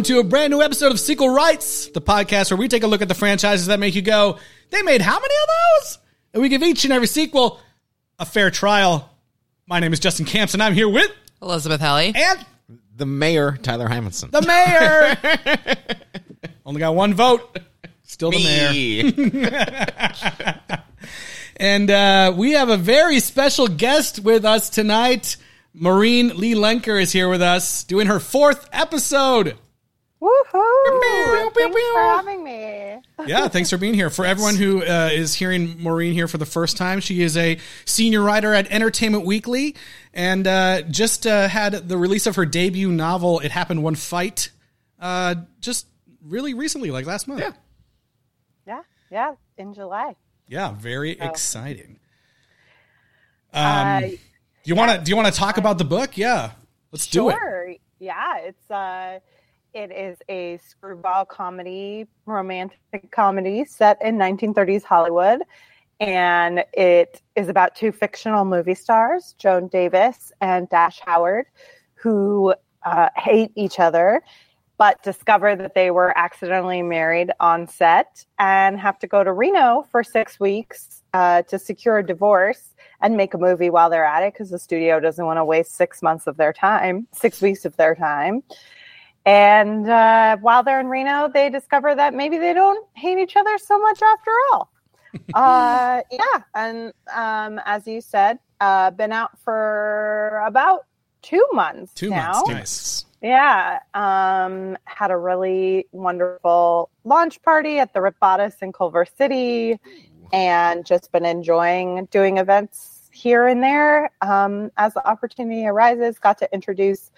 welcome to a brand new episode of Sequel Rights, the podcast where we take a look at the franchises that make you go, they made how many of those? And we give each and every sequel a fair trial. My name is Justin Camps, and I'm here with Elizabeth Helly. and The mayor, Tyler Hymanson. the mayor. Only got one vote. Still the mayor. And uh, we have a very special guest with us tonight. Maureen Lee Lenker is here with us, doing her fourth episode. Woohoo! Thanks for having me. Yeah, thanks for being here. For everyone who uh, is hearing Maureen here for the first time, she is a senior writer at Entertainment Weekly and uh, just uh, had the release of her debut novel, It Happened One Fight, uh, just really recently, like last month. Yeah, Yeah, yeah, in July. Yeah, very exciting. Um, Uh, do you want to do you want to talk about the book? Yeah, let's do it. sure. Yeah, it's uh it is a screwball comedy, romantic comedy set in 1930s Hollywood. And it is about two fictional movie stars, Joan Davis and Dash Howard, who uh, hate each other, but discover that they were accidentally married on set and have to go to Reno for six weeks uh, to secure a divorce and make a movie while they're at it because the studio doesn't want to waste six months of their time, six weeks of their time. And uh, while they're in Reno, they discover that maybe they don't hate each other so much after all. uh, yeah, and um, as you said, uh, been out for about two months Two now. months. Nice. Yeah, um, had a really wonderful launch party at the Ripped Bodice in Culver City, and just been enjoying doing events here and there um, as the opportunity arises. Got to introduce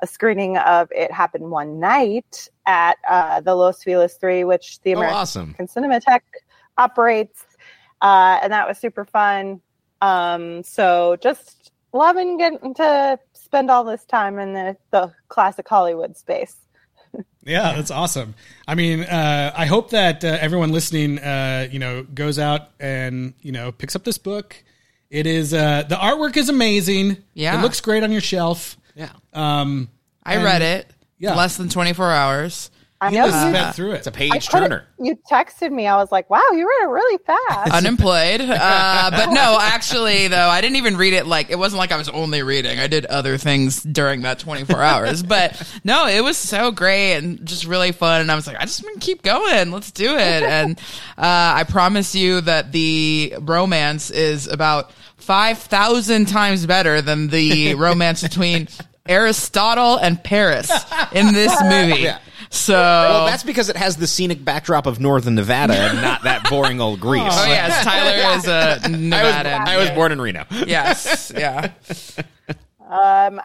a screening of It Happened One Night at uh, the Los Feliz Three, which the Oh, American awesome. Cinematheque operates, uh, and that was super fun. Um, so just loving getting to spend all this time in the, the classic Hollywood space. Yeah, that's awesome. I mean, uh, I hope that uh, everyone listening, uh, you know, goes out and you know picks up this book. It is uh, the artwork is amazing. Yeah. it looks great on your shelf. Yeah. Um, I read it. yeah. Less than 24 hours. I know just you, sped through it. It's a page couldn't- turner. you texted me. I was like, "Wow, you read it really fast." Unemployed. Uh, but no, actually, though, I didn't even read it like, it wasn't like I was only reading. I did other things during that 24 hours. But no, it was so great and just really fun. And I was like, I just want to keep going. Let's do it. And uh, I promise you that the romance is about 5,000 times better than the romance between Aristotle and Paris in this movie. Yeah. So. Well, that's because it has the scenic backdrop of northern Nevada and not that boring old Greece. Oh yes, Tyler is a I was, Nevadan. I was born in Reno. Yes, yeah. Um,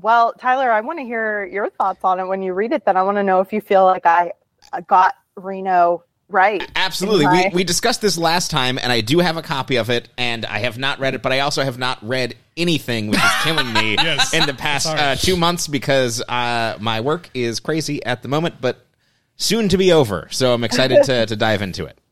well, Tyler, I want to hear your thoughts on it when you read it. Then I want to know if you feel like I I got Reno right. Absolutely. We, we discussed this last time, and I do have a copy of it, and I have not read it, but I also have not read anything, which is killing me Yes. in the past uh, two months because uh, my work is crazy at the moment, but soon to be over. So I'm excited to, to dive into it.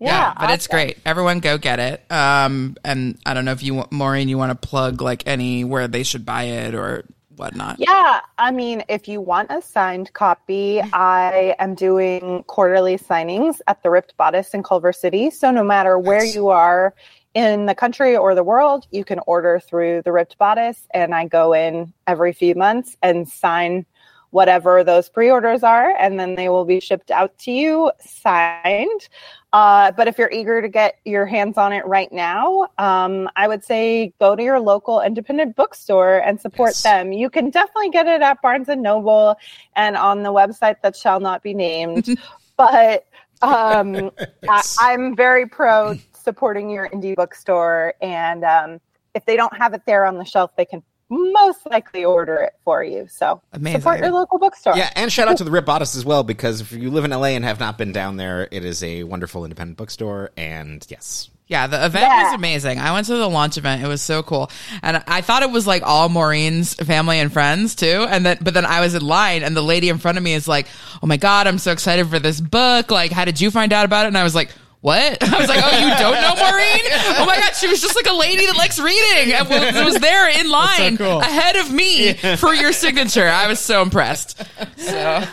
Yeah, but it's great. Everyone go get it. Um, and I don't know if you, want, Maureen, you want to plug like anywhere they should buy it or whatnot. Yeah, I mean, if you want a signed copy, I am doing quarterly signings at the Ripped Bodice in Culver City. So no matter where you are in the country or the world, you can order through the Ripped Bodice, and I go in every few months and sign whatever those pre-orders are, and then they will be shipped out to you signed. Uh, but if you're eager to get your hands on it right now, um, I would say go to your local independent bookstore and support Yes. them. You can definitely get it at Barnes and Noble and on the website that shall not be named. but um, Yes. I, I'm very pro supporting your indie bookstore, and um, if they don't have it there on the shelf, they can most likely order it for you. So Amazing. support your local bookstore. Yeah, and shout out to the Ripped Bodice as well, because if you live in LA and have not been down there, it is a wonderful independent bookstore, and yes. Yeah, the event Yeah. was amazing. I went to the launch event. It was so cool. And I thought it was like all Maureen's family and friends too. And then, but then I was in line and the lady in front of me is like, Oh my God, I'm so excited for this book. Like, how did you find out about it? And I was like, what? I was like, oh, you don't know Maureen? Oh my God, she was just like a lady that likes reading and was, was there in line cool. ahead of me for your signature. I was so impressed. So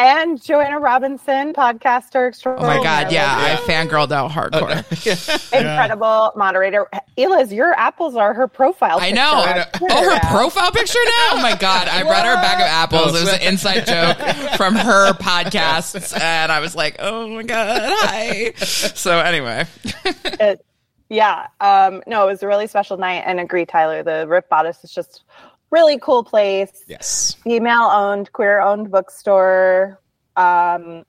and Joanna Robinson, podcaster Oh my god, yeah, I fangirled out hardcore. incredible moderator. Eliz, your apples are her profile. I know. picture on Oh, her now. profile picture now? Oh my god, I brought her a bag of apples. It was an inside joke from her podcasts, and I was like, oh my god, hi. So anyway, It- yeah. Um, no, it was a really special night, and agree, Tyler. The Ripped Bodice is just really cool place. Yes. Female owned, queer owned bookstore. Um,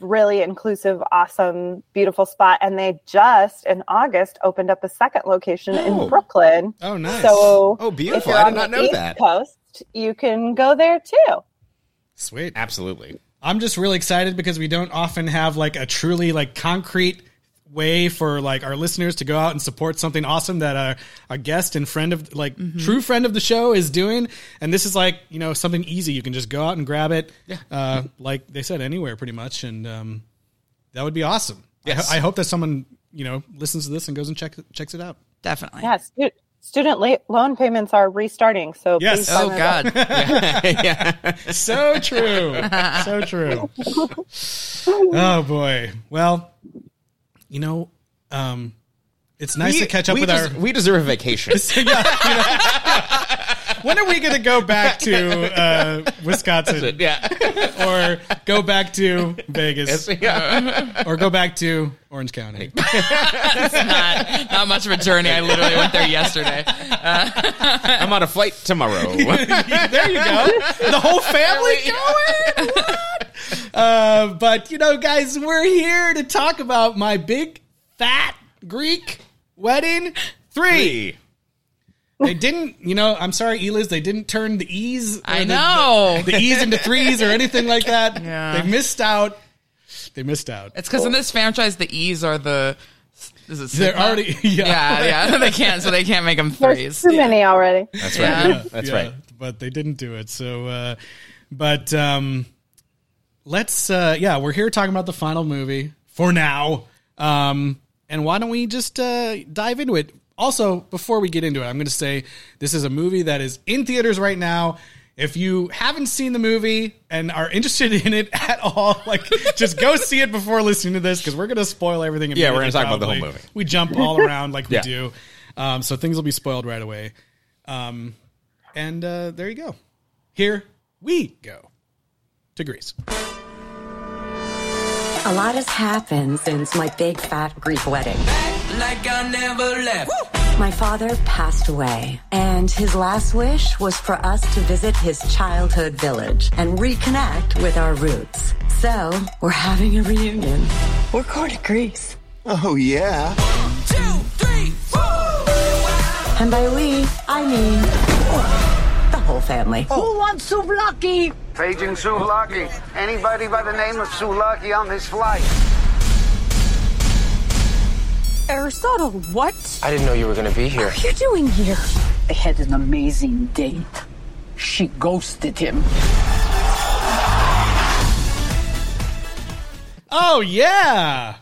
really inclusive, awesome, beautiful spot. And they just in August opened up a second location Oh. in Brooklyn. Oh, nice. So Oh, beautiful. I did not know East that. Coast, you can go there too. Sweet. Absolutely. I'm just really excited because we don't often have like a truly like concrete way for like our listeners to go out and support something awesome that a, a guest and friend of like true friend of the show is doing and this is like you know something easy you can just go out and grab it yeah. uh, like they said anywhere pretty much and um, that would be awesome I, Yes. ho- I hope that someone you know listens to this and goes and check, checks it out definitely. Yeah, stu- student la- loan payments are restarting. So Yes. please Oh sign those god. yeah. so true so true oh boy well you know um, it's nice to catch up with des- our We deserve a vacation. Yeah, you know. when are we going to go back to uh, Wisconsin yeah. or go back to Vegas yeah. or go back to Orange County? not, not much of a journey. I literally went there yesterday. I'm on a flight tomorrow. there you go. The whole family going. What? Uh, but you know, guys, we're here to talk about my big fat Greek wedding three. Three. They didn't, you know. I'm sorry, Eliz. They didn't turn the E's. I the- know. the, the E's into threes or anything like that. Yeah. They missed out. They missed out. It's because in this franchise, the E's are the. Is it They're Sigma? already yeah. Yeah, yeah. They can't, so they can't make them There's threes. too many already. That's Yeah. right. That's Yeah, right. But they didn't do it. So, uh, but um, let's uh, yeah, we're here talking about the final movie for now. Um, and why don't we just uh, dive into it? Also, before we get into it, I'm going to say this is a movie that is in theaters right now. If you haven't seen the movie and are interested in it at all, like just go see it before listening to this because we're going to spoil everything. Yeah, we're gonna talk about the whole movie. We jump all around like we do, um, so things will be spoiled right away. Um, and uh, there you go. Here we go to Greece. A lot has happened since my big fat Greek wedding. like I never left. My father passed away, and his last wish was for us to visit his childhood village and reconnect with our roots. So, we're having a reunion. We're going to Greece. Oh, yeah. Two, three, four. And by we, I mean the whole family. Oh. Who wants souvlaki? Paging Souvlaki. Anybody by the name of Souvlaki on this flight? Aristotle, what I didn't know you were going to be here. What are you doing here? They had an amazing date. She ghosted him. Oh yeah,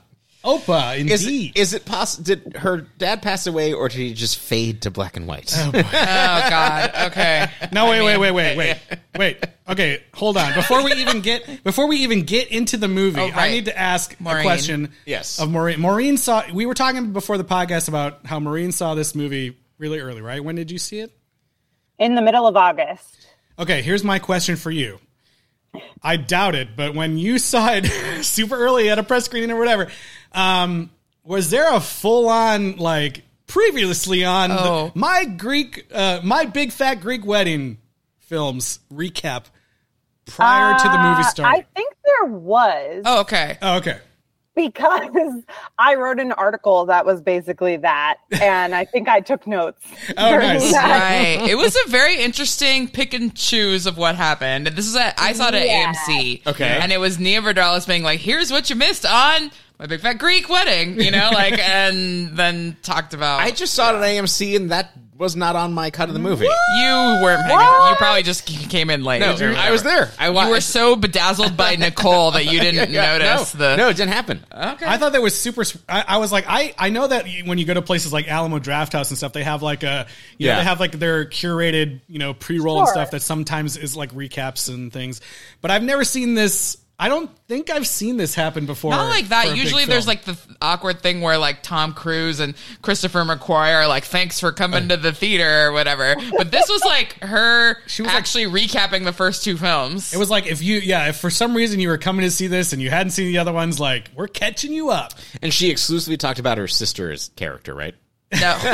Opa, Is indeed. it, is it possible? Did her dad pass away, or did he just fade to black and white? Oh, oh God. Okay. no, wait, wait, wait, wait, wait, wait. Okay, hold on. Before we even get before we even get into the movie, Oh, I right. need to ask Maureen. a question. Yes. of Maureen. Maureen saw. We were talking before the podcast about how Maureen saw this movie really early. Right? When did you see it? In the middle of August. Okay, here's my question for you. I doubt it, but when you saw it super early at a press screening or whatever, um, was there a full on like previously on the- Oh. my Greek, uh, my big fat Greek wedding films recap prior to the movie Uh, starting? I think there was Oh, okay. oh, okay. Because I wrote an article that was basically that, and I think I took notes. Oh, nice. that. Right. It was a very interesting pick and choose of what happened. This is at I saw it at Yeah. AMC. Okay. And it was Nia Vardalos being like, "Here's what you missed on my big fat Greek wedding," you know, like, and then talked about. I just saw it at AMC, and that was not on my cut of the movie. you weren't paying. attention. You probably just came in late. No, or I was whatever. there. I wa- You were so bedazzled by Nicole that you didn't Yeah, notice no, the. no, it didn't happen. Okay. I thought that was super. I, I was like, I, I know that when you go to places like Alamo Drafthouse and stuff, they have like a, you know, Yeah. they have like their curated, you know, pre roll and Sure. stuff that sometimes is like recaps and things. But I've never seen this I don't think I've seen this happen before. Not like that. Usually there's like the th- awkward thing where like Tom Cruise and Christopher McQuarrie are like, thanks for coming to the theater or whatever. But this was like her She was like- actually recapping the first two films. It was like if you, yeah, if for some reason you were coming to see this and you hadn't seen the other ones, like we're catching you up. And she exclusively talked about her sister's character, right? no.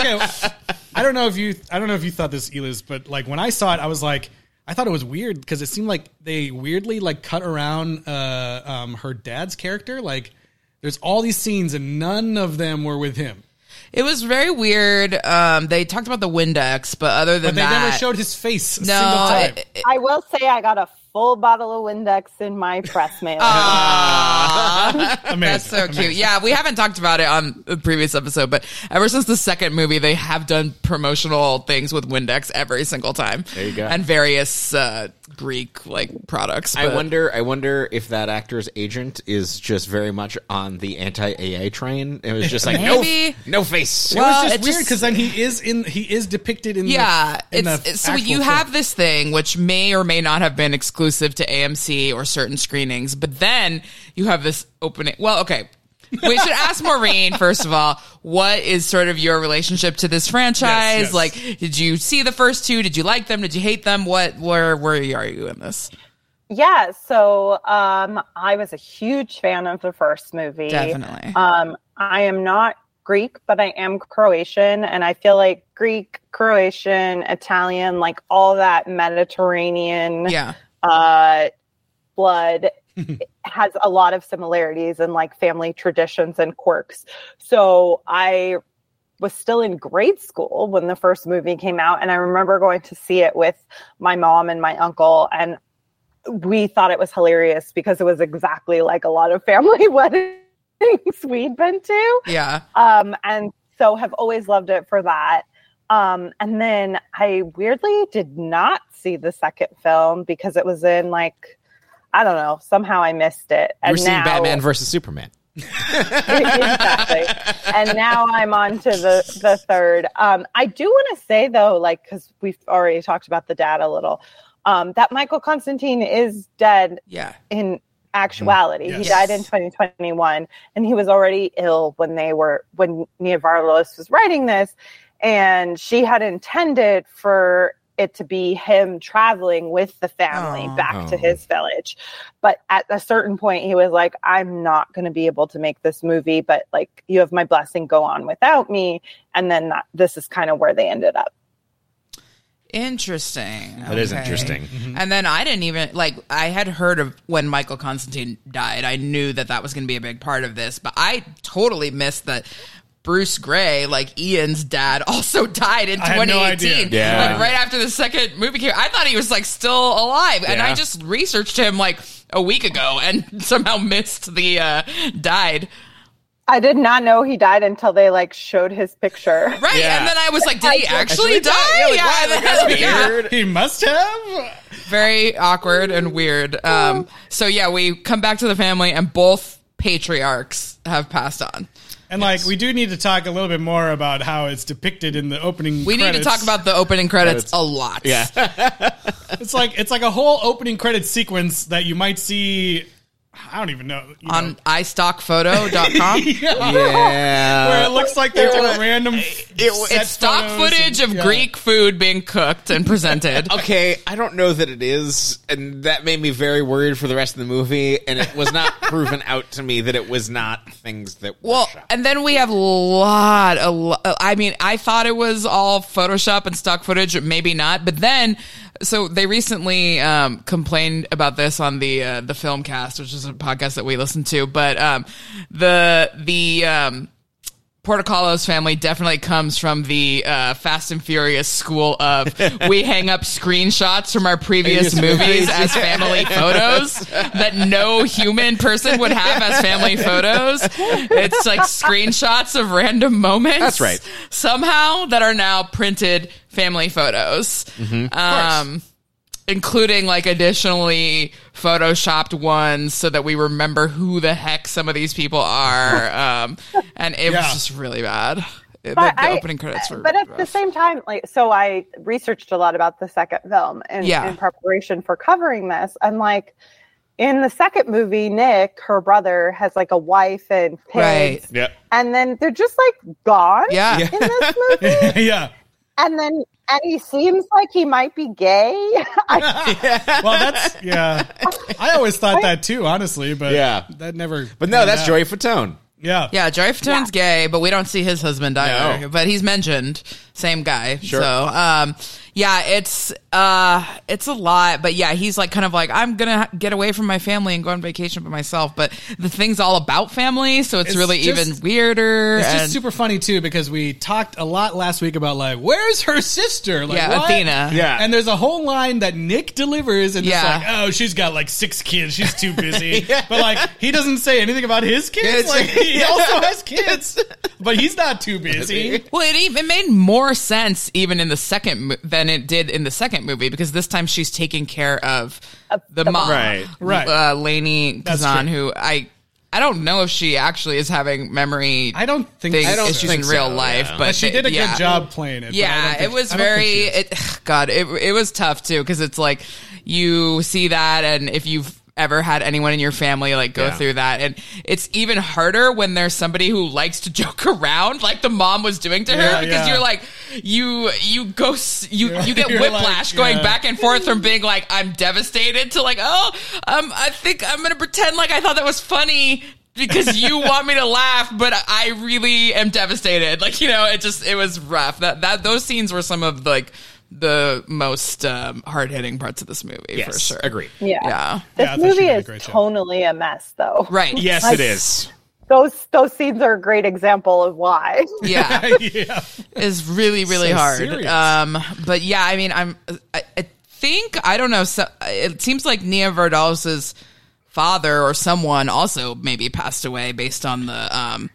Okay, I don't know if you, I don't know if you thought this, Eliz, but like when I saw it, I was like, I thought it was weird because it seemed like they weirdly like cut around uh, um, her dad's character. Like there's all these scenes and none of them were with him, It was very weird. Um, they talked about the Windex, but other than but they that, never showed his face a no. single time. it- it- I will say I got a full bottle of Windex in my press mail. Amazing. That's so cute. Yeah, we haven't talked about it on the previous episode, but ever since the second movie, they have done promotional things with Windex every single time. There you go. And various uh, Greek like products. I but- wonder. I wonder if that actor's agent is just very much on the anti AA train. It was just like Maybe. no, no face. It Well, was it just weird just- because then he is in he is depicted in Yeah, the, in it's, the it's- so actual you film. have this thing which may or may not have been exclusive to AMC or certain screenings, but then you have this opening. Well, okay. We should ask Maureen first of all. What is sort of your relationship to this franchise? Yes, yes. Like, did you see the first two? Did you like them? Did you hate them? What? Where? Where are you in this? Yeah, so um, I was a huge fan of the first movie. Definitely. Um, I am not Greek, but I am Croatian, and I feel like Greek, Croatian, Italian, like all that Mediterranean yeah. uh, blood has a lot of similarities and like family traditions and quirks. So I was still in grade school when the first movie came out, and I remember going to see it with my mom and my uncle, and we thought it was hilarious because it was exactly like a lot of family weddings we'd been to Yeah. um, and so have always loved it for that. Um, and then I weirdly did not see the second film because it was in like I don't know somehow I missed it. And were seeing now, Batman versus Superman. exactly. And now I'm on to the the third. Um, I do want to say though, like because we've already talked about the dad a little, um, that Michael Constantine is dead Yeah. in actuality. Yes. He died in 2021 and he was already ill when they were when Nia Vardalos was writing this and she had intended for it to be him traveling with the family Aw. back to Oh. his village. But at a certain point he was like I'm not going to be able to make this movie but like you have my blessing go on without me and then that, this is kind of where they ended up. Interesting. That is Okay. interesting. Mm-hmm. And then I didn't even like I had heard of when Michael Constantine died. I knew that that was going to be a big part of this, but I totally missed that Bruce Gray, like Ian's dad, also died in I no 2018. idea. Yeah. Like right after the second movie came. I thought he was like still alive, and I just researched him like a week ago and somehow missed the uh died. I did not know he died until they like showed his picture. Right, Yeah. and then I was like, did he actually, Actually die? died? Yeah, like, yeah, wow, and like, then- that's yeah. weird. He must have. very awkward and weird. Um, so yeah, we come back to the family, and both patriarchs have passed on. And like we do need to talk a little bit more about how it's depicted in the opening. We need to talk about the opening credits Credits. a lot. Yeah. It's like it's like a whole opening credit sequence that you might see. I don't even know you On know, istockphoto.com. yeah. where it looks like they took a random. set it's stock footage and- of yeah. Greek food being cooked and presented. okay, I don't know that it is, and that made me very worried for the rest of the movie. And it was not proven out to me that it was not things that were Well, shot. and then we have a lot, a lot. I mean, I thought it was all Photoshop and stock footage, maybe not. But then, so they recently um, complained about this on the uh, the film cast, which is a podcast that we listen to. But um, the the um, Portokalos family definitely comes from the uh, Fast and Furious school of we hang up screenshots from our previous movies as family photos that no human person would have as family photos. It's like screenshots of random moments. That's right. Somehow that are now printed family photos. Um, including like additionally photoshopped ones so that we remember who the heck some of these people are. Um, and it Yeah. was just really bad. The, But the I- opening credits were. but at the same time like so i researched a lot about the second film in, Yeah. in preparation for covering this and like in the second movie, Nick, her brother, has like a wife and kids, Right. Yeah. and then they're just like gone Yeah. in this movie. yeah. And then and he seems like he might be gay. I, Well, that's yeah. I always thought that too, honestly, but Yeah. that never. But no, that's out. Joey Fatone. Yeah, Yeah, Joey Fatone's gay, but we don't see his husband either. No. But he's mentioned, same guy. Sure. So, um, yeah, it's uh, it's a lot. But yeah, he's like kind of like I'm gonna get away from my family and go on vacation by myself. But the thing's all about family, so it's, It's really just- even weirder. It's and- just super funny too because we talked a lot last week about like where's her sister? Like, Yeah, what? Athena. Yeah. And there's a whole line that Nick delivers, and Yeah. it's like, oh, she's got like six kids, she's too busy. But like, he doesn't say anything about his kids. Kids. Like, he also has kids, but he's not too busy. Well, it even made more sense even in the second mo- than it did in the second movie because this time she's taking care of the, the mom, mom. Right. Right. Uh, Lainie Kazan, who I I don't know if she actually is having memory. I don't think things, I don't issues think in real so, life, yeah. but But she did a yeah. good job playing it. Yeah, think- it was I very. It, God, it it was tough too because it's like you see that, and if you've ever had anyone in your family like go Yeah. through that, and it's even harder when there's somebody who likes to joke around, like the mom was doing to her, Yeah, because yeah. you're like you you go you you get whiplash like, going back and forth from being like I'm devastated to like oh um I think I'm gonna pretend like I thought that was funny because you want me to laugh, but I really am devastated. Like you know, it just it was rough. That that those scenes were some of like the most um, hard hitting parts of this movie for Yes, sure. Agree. yeah. Yeah. This Yeah, I thought she movie did a is great job. tonally a mess, though. Right. Yes, Like- it is. Those those scenes are a great example of why. Yeah. yeah. is really really So hard. serious. Um, but yeah, I mean, I'm I, I think I don't know. So, it seems like Nia Vardalos's father or someone also maybe passed away based on the um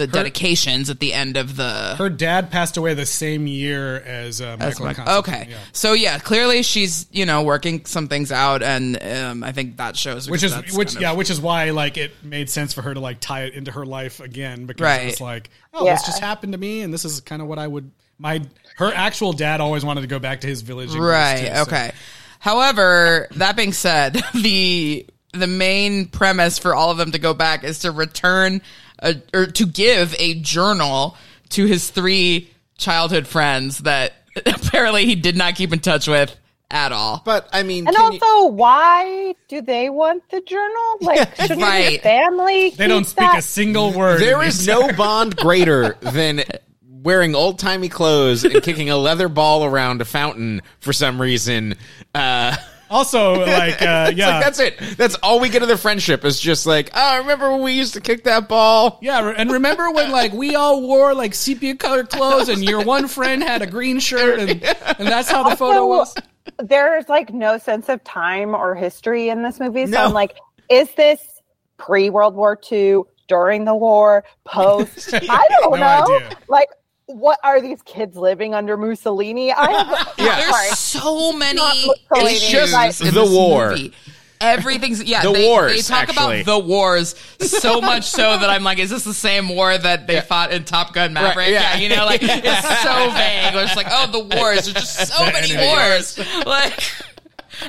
the dedications at the end of the. Her dad passed away the same year as uh, Michael. Mike- Constantine, okay, yeah. so yeah, clearly she's you know working some things out, and um, I think that shows which is which kind of- yeah which is why like it made sense for her to like tie it into her life again because Right. it's like oh Yeah. this just happened to me and this is kind of what I would my her actual dad always wanted to go back to his village Right. too, so- okay. However, that being said, the the main premise for all of them to go back is to return a, or to give a journal to his three childhood friends that apparently he did not keep in touch with at all. But I mean, And can you- also, why do they want the journal? Like, shouldn't Right. your family? they don't speak that? a single word there in is these- no bond greater than wearing old timey clothes and kicking a leather ball around a fountain for some reason. Uh, also like uh, it's yeah like, that's it. That's all we get of the friendship is just like, oh, remember when we used to kick that ball? yeah and remember when like we all wore like sepia colored clothes and your one friend had a green shirt and, and that's how the photo was there's like no sense of time or history in this movie. So No. I'm like, is this pre World War II, during the war, post? I don't No know. idea. Like, what are these kids living under Mussolini? I have, Yeah. sorry. There's so many Not Mussolini, issues just in the this war. movie. Everything's yeah. The they, wars, They talk actually. about the wars so much so that I'm like, is this the same war that they fought in Top Gun Maverick? yeah. yeah. you know, like it's so vague. It's like, oh, the wars. There's just so many enemy. wars. Like,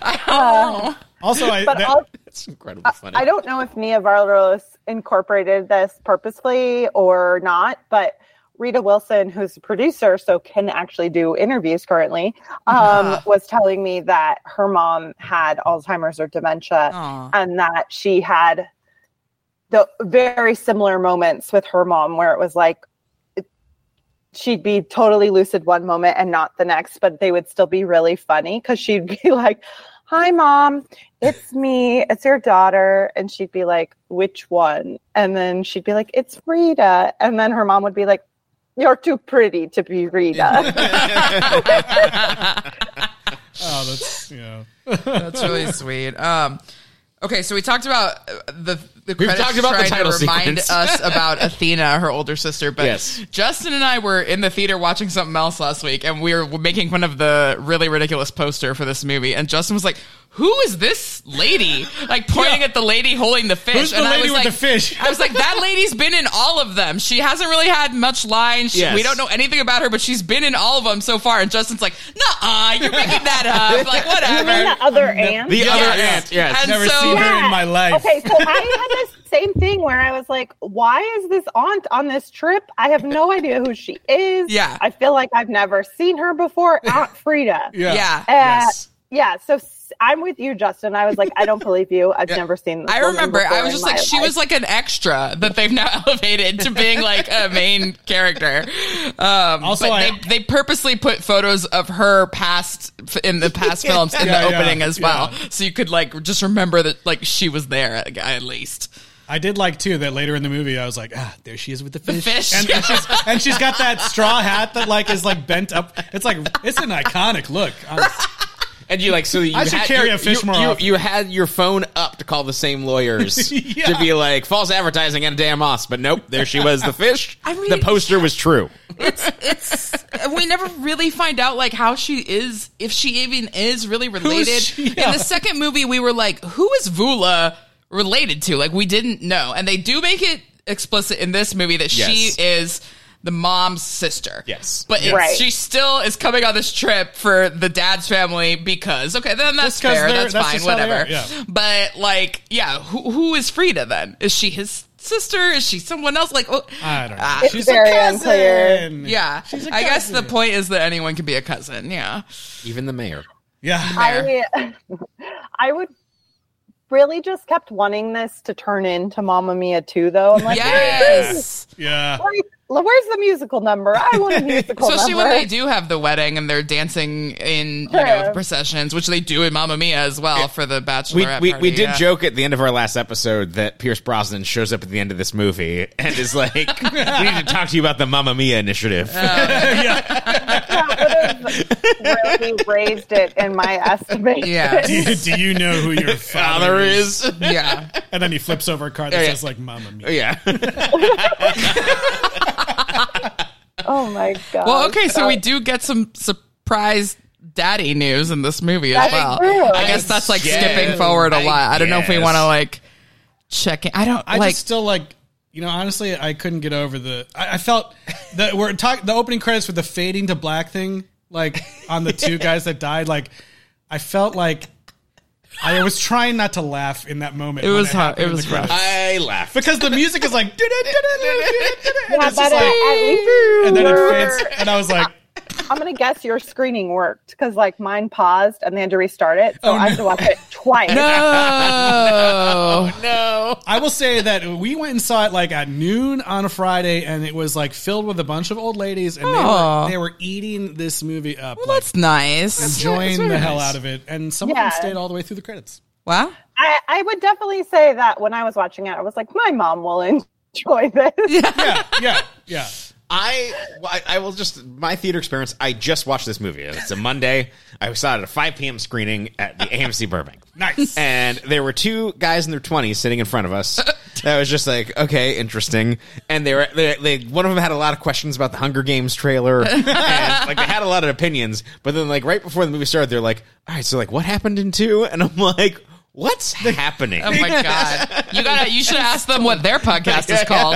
I don't uh, know. also I But that- also, It's incredibly funny. I don't know if Nia Vardalos incorporated this purposefully or not, but Rita Wilson, who's a producer, so can actually do interviews currently, um, was telling me that her mom had Alzheimer's or dementia, Aw. and that she had the very similar moments with her mom, where it was like it- she'd be totally lucid one moment and not the next, but they would still be really funny because she'd be like, "Hi, mom, it's me, it's your daughter," and she'd be like, "Which one?" And then she'd be like, "It's Rita," and then her mom would be like. You're too pretty to be Rita. oh that's yeah That's really sweet. Um, okay, so we talked about uh, the the We've credits talked about the trying title to remind sequence. us about Athena, her older sister. But Yes. Justin and I were in the theater watching something else last week, and we were making fun of the really ridiculous poster for this movie. And Justin was like, who is this lady? Like pointing at the lady holding the fish. Who's the and I lady was with like, the fish? I was like, that lady's been in all of them. She hasn't really had much lines. She- Yes. We don't know anything about her, but she's been in all of them so far. And Justin's like, nah, you're making that up. Like, You mean whatever. the other aunt? The Yes. other aunt, yes. And Never so- seen her in my life. Okay, so I had this same thing where I was like, why is this aunt on this trip? I have no idea who she is. Yeah. I feel like I've never seen her before. Aunt Frida. Yeah. Yeah. Uh, Yes. Yeah. So s- I'm with you, Justin. I was like, I don't believe you. I've never seen this. I remember. I was just my like, she life. was like an extra that they've now elevated to being like a main character. Um, Also, but I- they, they purposely put photos of her past in the past films in Yeah, the yeah, opening as well, yeah. so you could like just remember that like she was there at, at least. I did like too that later in the movie I was like, ah, there she is with the fish, fish. And, and she's and she's got that straw hat that like is like bent up. It's like it's an iconic look. honest. And you like so you I should had, carry you, a fish you, more you, often. you had your phone up to call the same lawyers Yeah. to be like false advertising and a damn moss, but nope, there she was, the fish. I mean- the poster was true. It's it's we never really find out like how she is if she even is really related. she? In the second movie, we were like, who is Voula related to? Like we didn't know, and they do make it explicit in this movie that Yes. she is the mom's sister. Yes. but it's, Right. she still is coming on this trip for the dad's family because okay, then that's fair, that's, that's fine, just how they whatever. yeah. But like, yeah, who who is Frida then? Is she his sister? Is she someone else? Like, oh, I don't know. Ah. It's she's very a cousin. unclear. yeah, She's a I guess the point is that anyone can be a cousin. Yeah, Even the mayor. Yeah. I, I would really just kept wanting this to turn into Mamma Mia 2, though. I'm like, yes. Yeah. where's, where's the musical number? I want a musical Especially number. Especially when they do have the wedding and they're dancing in you know Yeah. processions, which they do in Mamma Mia as well for the We, bachelorette we, party. we did yeah. joke at the end of our last episode that Pierce Brosnan shows up at the end of this movie and is like, "We need to talk to you about the Mamma Mia initiative." Oh, that would have really raised it in my estimation. Yeah. Do you, do you know who your father Father is? is, Yeah, And then he flips over a card that Yeah, yeah. says like "Mamma Mia." yeah. Oh my god. Well, okay, so we uh, do get some surprise daddy news in this movie as That's well. true. I guess that's like guess. skipping forward a lot. I don't know if we want to like check in. I don't I like. just still like you know honestly I couldn't get over the I, I felt that we're talking the opening credits with the fading to black thing like on the two guys that died like I felt like I was trying not to laugh in that moment. It was hard. happened It was the credits. I laughed. because the music is like and Yeah, it's but just like at least and then it fades and I was like I'm gonna guess your screening worked because like mine paused and they had to restart it, so Oh, I had to watch it twice. no. no. I will say that we went and saw it like at noon on a Friday, and it was like filled with a bunch of old ladies, and they were they were eating this movie up, Well, like, that's nice. enjoying That's the very hell out of it, and some of them stayed all the way through the credits. Wow. I, I would definitely say that when I was watching it, I was like, my mom will enjoy this. Yeah, yeah, yeah. I, I I will just my theater experience. I just watched this movie. It's a Monday. I saw it at a 5 p.m. screening at the AMC Burbank. Nice. And there were two guys in their 20s sitting in front of us. That was just like, okay, interesting. And they were they, they one of them had a lot of questions about the Hunger Games trailer, and like they had a lot of opinions. But then like right before the movie started, they're like, all right, so like what happened in two? And I'm like. What's happening? Oh my god! You gotta. You should ask them what their podcast is called.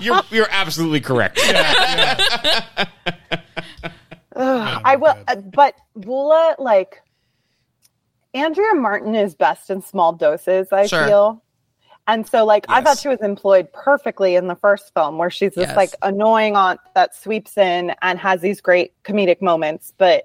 you're you're absolutely correct. I will, uh, but Voula like Andrea Martin is best in small doses. I Sure. feel, and so like I thought she was employed perfectly in the first film, where she's this Yes. like annoying aunt that sweeps in and has these great comedic moments, but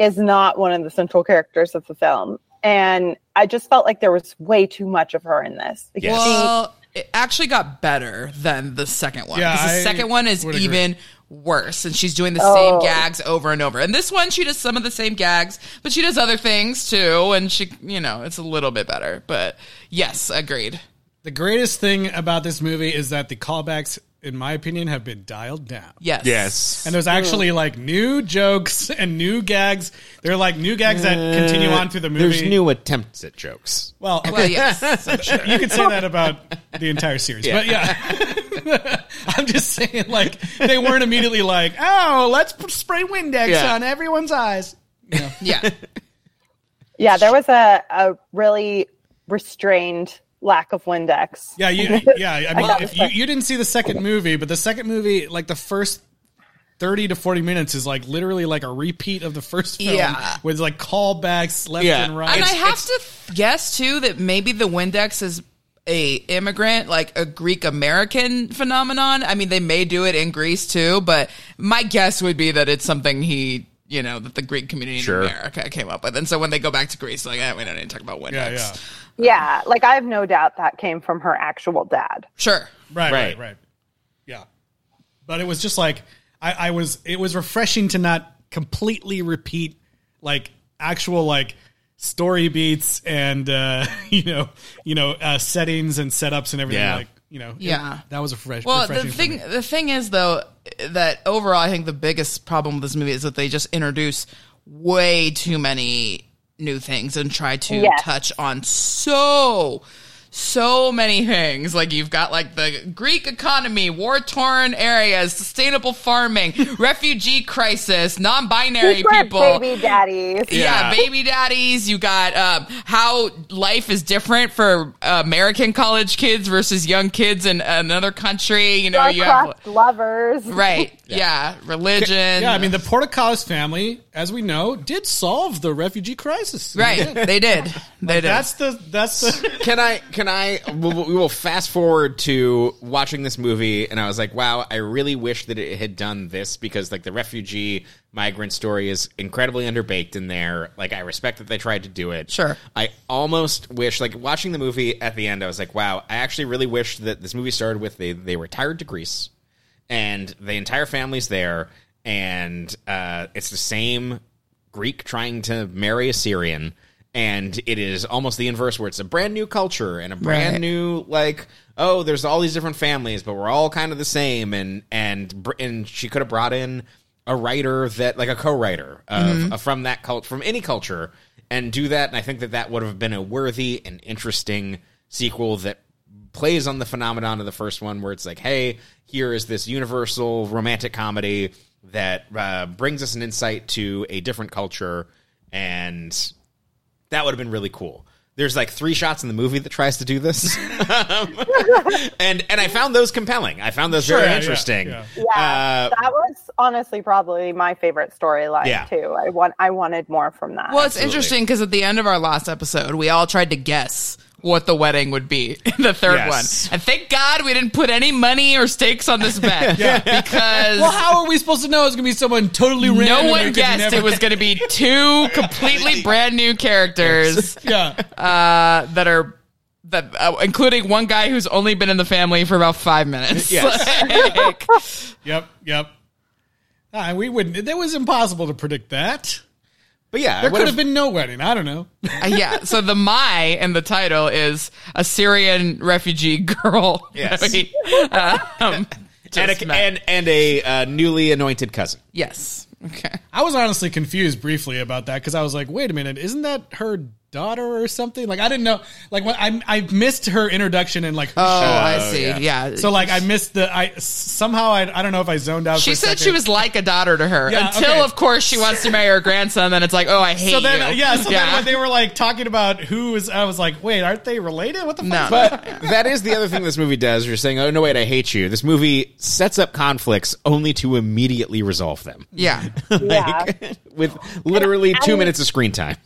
is not one of the central characters of the film. And I just felt like there was way too much of her in this. Like, Yes. she- Well, it actually got better than the second one. Yeah, the I second one is would agree. even worse, and she's doing the Oh. same gags over and over. And this one, she does some of the same gags, but she does other things too, and she, you know, it's a little bit better. But yes, agreed. The greatest thing about this movie is that the callbacks, in my opinion, have been dialed down. Yes, Yes. And there's actually like new jokes and new gags. They're like new gags that continue on through the movie. There's new attempts at jokes. Well, Well, yes. you could say that about the entire series, but yeah, I'm just saying like they weren't immediately like, oh, let's p- spray Windex Yeah. on everyone's eyes. yeah. Yeah, there was a, a really restrained lack of Windex. Yeah, you, yeah. I mean, got if you, you didn't see the second movie, but the second movie, like the first thirty to forty minutes, is like literally like a repeat of the first film, Yeah. with like callbacks left Yeah. and right. And I have to guess too that maybe the Windex is a immigrant, like a Greek American phenomenon. I mean, they may do it in Greece too, but my guess would be that it's something he, you know, that the Greek community Sure. in America came up with. And so when they go back to Greece, like, eh, we don't need to talk about Windex. yeah, yeah. Yeah, like I have no doubt that came from her actual dad. Sure. Right, right, Right. right, Yeah, but it was just like I, I was. It was refreshing to not completely repeat like actual like story beats and uh, you know you know uh, settings and setups and everything. Yeah. Like you know, it- Yeah. that was a fresh. Well, refreshing the for thing me. the thing is though that overall, I think the biggest problem with this movie is that they just introduce way too many new things and try to Yes. touch on so so many things like you've got like the greek economy war torn areas sustainable farming refugee crisis non-binary people baby daddies. yeah, Yeah. baby daddies. You got um, how life is different for uh, American college kids versus young kids in another country. You know, you have Star-crossed lovers. right, yeah, religion. Yeah, I mean the Portokalos family, as we know, did solve the refugee crisis. right? They did. They did. That's the that's the Can I? Can I? We will we will fast forward to watching this movie, and I was like, "Wow, I really wish that it had done this because like the refugee migrant story is incredibly underbaked in there. Like, I respect that they tried to do it. Sure. I almost wish, like, watching the movie at the end, I was like, "Wow, I actually really wish that this movie started with they they retired to Greece, and the entire family's there, and uh, it's the same Greek trying to marry a Syrian, and it is almost the inverse, where it's a brand new culture and a brand Right. new like, oh, there's all these different families, but we're all kind of the same, and and and she could have brought in a writer that like a co-writer of, of- from that cult from any culture and do that, and I think that that would have been a worthy and interesting sequel that plays on the phenomenon of the first one where it's like hey here is this universal romantic comedy that uh, brings us an insight to a different culture and that would have been really cool there's like three shots in the movie that tries to do this and and i found those compelling i found those Sure, very yeah, interesting yeah. Yeah, Uh, that was honestly probably my favorite storyline Yeah. too. I want I wanted more from that. well, it's interesting because at the end of our last episode, we all tried to guess what the wedding would be in the third Yes. one, and thank God we didn't put any money or stakes on this bet because. well, how are we supposed to know it's gonna be someone totally random? no one guessed never- it was going to be two completely brand new characters yeah. uh, that are that uh, including one guy who's only been in the family for about five minutes. Yes. Like, Yep. Yep. Ah, we wouldn't. It was impossible to predict that. But yeah There could have been no wedding. I don't know. uh, yeah. So the my in the title is a Syrian refugee girl. Yes. we, um, and a, and, and a uh, newly anointed cousin yes. Okay. I was honestly confused briefly about that because I was like, wait a minute, isn't that her daughter or something? Like I didn't know. Like when I I missed her introduction and like Oh, she. I see. yeah. Yeah. So like I missed the I somehow I I don't know if I zoned out. she for said second. she was like a daughter to her Yeah, until, okay. of course, she wants to marry her grandson. Then it's like, oh, I hate So then you. yeah. So then when they were like talking about who was, I was like, wait, aren't they related? What the fuck? No. is? But that is the other thing this movie does. You're saying, "Oh no, wait, I hate you." This movie sets up conflicts only to immediately resolve them, yeah. yeah. with literally two and- minutes of screen time.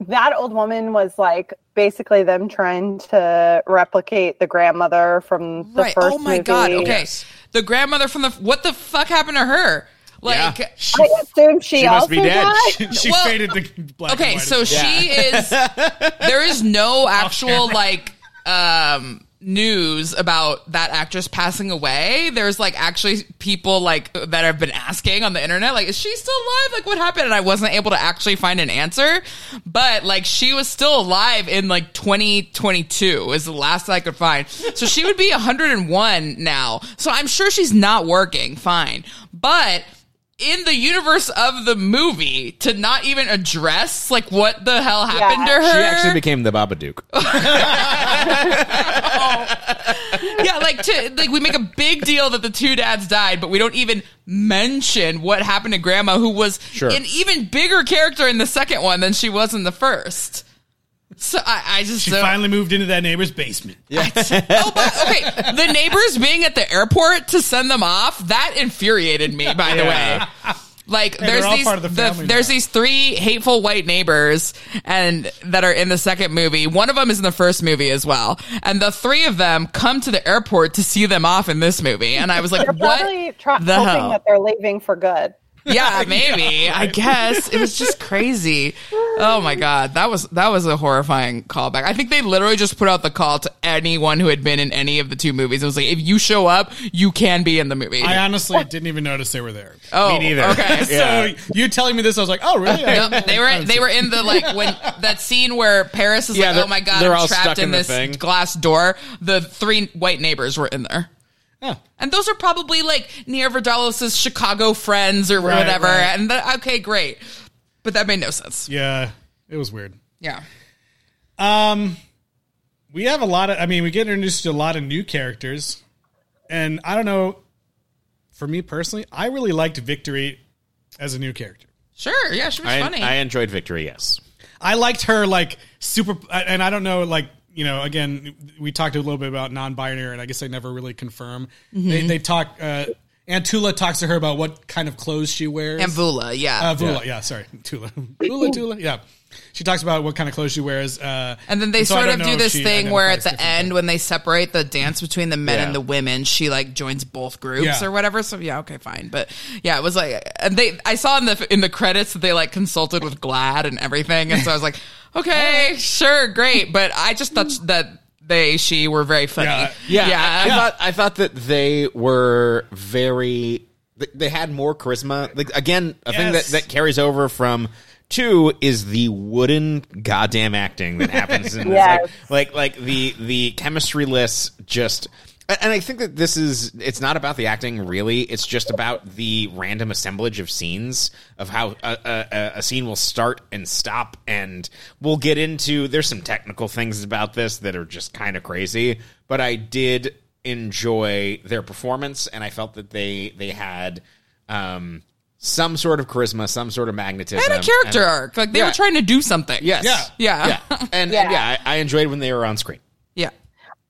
That old woman was like basically them trying to replicate the grandmother from the right. first Oh my movie. god. Okay. The grandmother from the what the fuck happened to her? Like, Yeah. I assume she, She must also be dead. died. she Well, faded to black. and okay, white. so she is. There is no actual like um news about that actress passing away. There's like actually people like that have been asking on the internet, like, is she still alive? Like, what happened? And I wasn't able to actually find an answer. But like, she was still alive in like 2022 is the last I could find. So she would be 101 now. So I'm sure she's not working. Fine, but in the universe of the movie to not even address like what the hell happened Yeah. to her. She actually became the Babadook. Oh. yeah, like to like we make a big deal that the two dads died, but we don't even mention what happened to Grandma, who was Sure. an even bigger character in the second one than she was in the first. So I, I just She don't- finally moved into that neighbor's basement. oh, but, okay. The neighbors being at the airport to send them off that infuriated me. By the way, like they're there's all these part of the the- family there's these three hateful white neighbors and that are in the second movie. One of them is in the first movie as well, and the three of them come to the airport to see them off in this movie. And I was like, They're what probably try- the hoping hell? that they're leaving for good. Yeah, maybe. I guess it was just crazy. Oh my god, that was that was a horrifying callback. I think they literally just put out the call to anyone who had been in any of the two movies. It was like, if you show up, you can be in the movie. I honestly didn't even notice they were there. oh, Me neither. Okay. Yeah. So you telling me this, I was like, oh, really? I- No, they were they were in the like when that scene where Paris is Yeah, like, oh my god, they're I'm all trapped stuck in, in this thing. glass door. The three white neighbors were in there. Oh. And those are probably like Nia Vardalos' Chicago friends or Right, whatever. right. And the, okay, great. But that made no sense. Yeah, it was weird. Yeah. Um, we have a lot of. I mean, we get introduced to a lot of new characters, and I don't know. For me personally, I really liked Victory as a new character. Sure. Yeah, she was I, funny. I enjoyed Victory. Yes. I liked her like super, and I don't know, like you know, again, we talked a little bit about non-binary, and I guess I never really confirm. They, they talk. Uh, Aunt Tula talks to her about what kind of clothes she wears. and Voula, yeah. uh, Voula, yeah. sorry, Tula, Tula, Tula, yeah. She talks about what kind of clothes she wears. Uh, and then they so sort of do this thing where at the differently. end, when they separate the dance between the men Yeah. and the women, she like joins both groups Yeah. or whatever. So yeah, okay, fine. But yeah, it was like, and they, I saw in the in the credits that they like consulted with GLAAD and everything, and so I was like, okay, sure, great. But I just thought that they, she were very funny. Yeah. Yeah, yeah. I, I thought I thought that they were very. they- They had more charisma. Like again, a thing that that carries over from two is the wooden goddamn acting that happens in this. Yes. Like, like like the the chemistry lists just. And I think that this is, it's not about the acting really. It's just about the random assemblage of scenes of how a, a, a scene will start and stop. And we'll get into, there's some technical things about this that are just kind of crazy. But I did enjoy their performance and I felt that they, they had, um, some sort of charisma, some sort of magnetism. and a character And- arc. Like they Yeah. were trying to do something. Yes. Yeah. Yeah. Yeah. And, Yeah. and yeah, I, I enjoyed when they were on screen.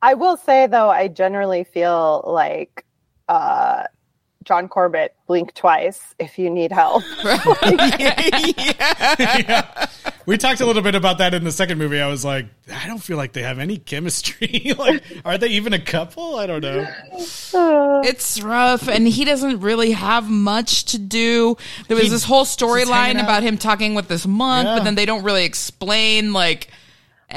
Yeah. I will say though, I generally feel like uh, John Corbett blink twice if you need help. yeah. We talked a little bit about that in the second movie. I was like, I don't feel like they have any chemistry. like, are they even a couple? I don't know. It's rough, and he doesn't really have much to do. There was He this whole storyline about him talking with this monk, Yeah. but then they don't really explain like.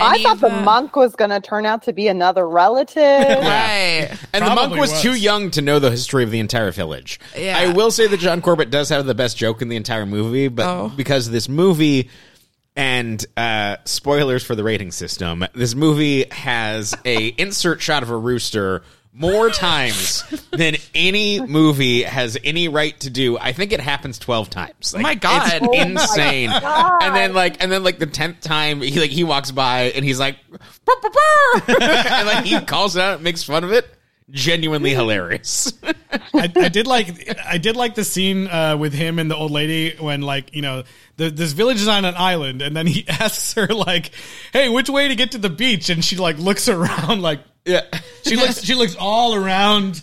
I thought of the monk was going to turn out to be another relative. right? And the monk was, was. too young to know the history of the entire village. Yeah. I will say that John Corbett does have the best joke in the entire movie, but Oh. because this movie and uh, spoilers for the rating system, this movie has a insert shot of a rooster more times than any movie has any right to do. I think it happens twelve times. Like, my God. it's Oh my insane! God. And then like, and then like the tenth time, he like he walks by and he's like, and like he calls it out, and makes fun of it. Genuinely hilarious. I, I did like I did like the scene uh, with him and the old lady when like you know the, this village is on an island and then he asks her like, "Hey, which way to get to the beach?" and she like looks around like yeah. she looks she looks all around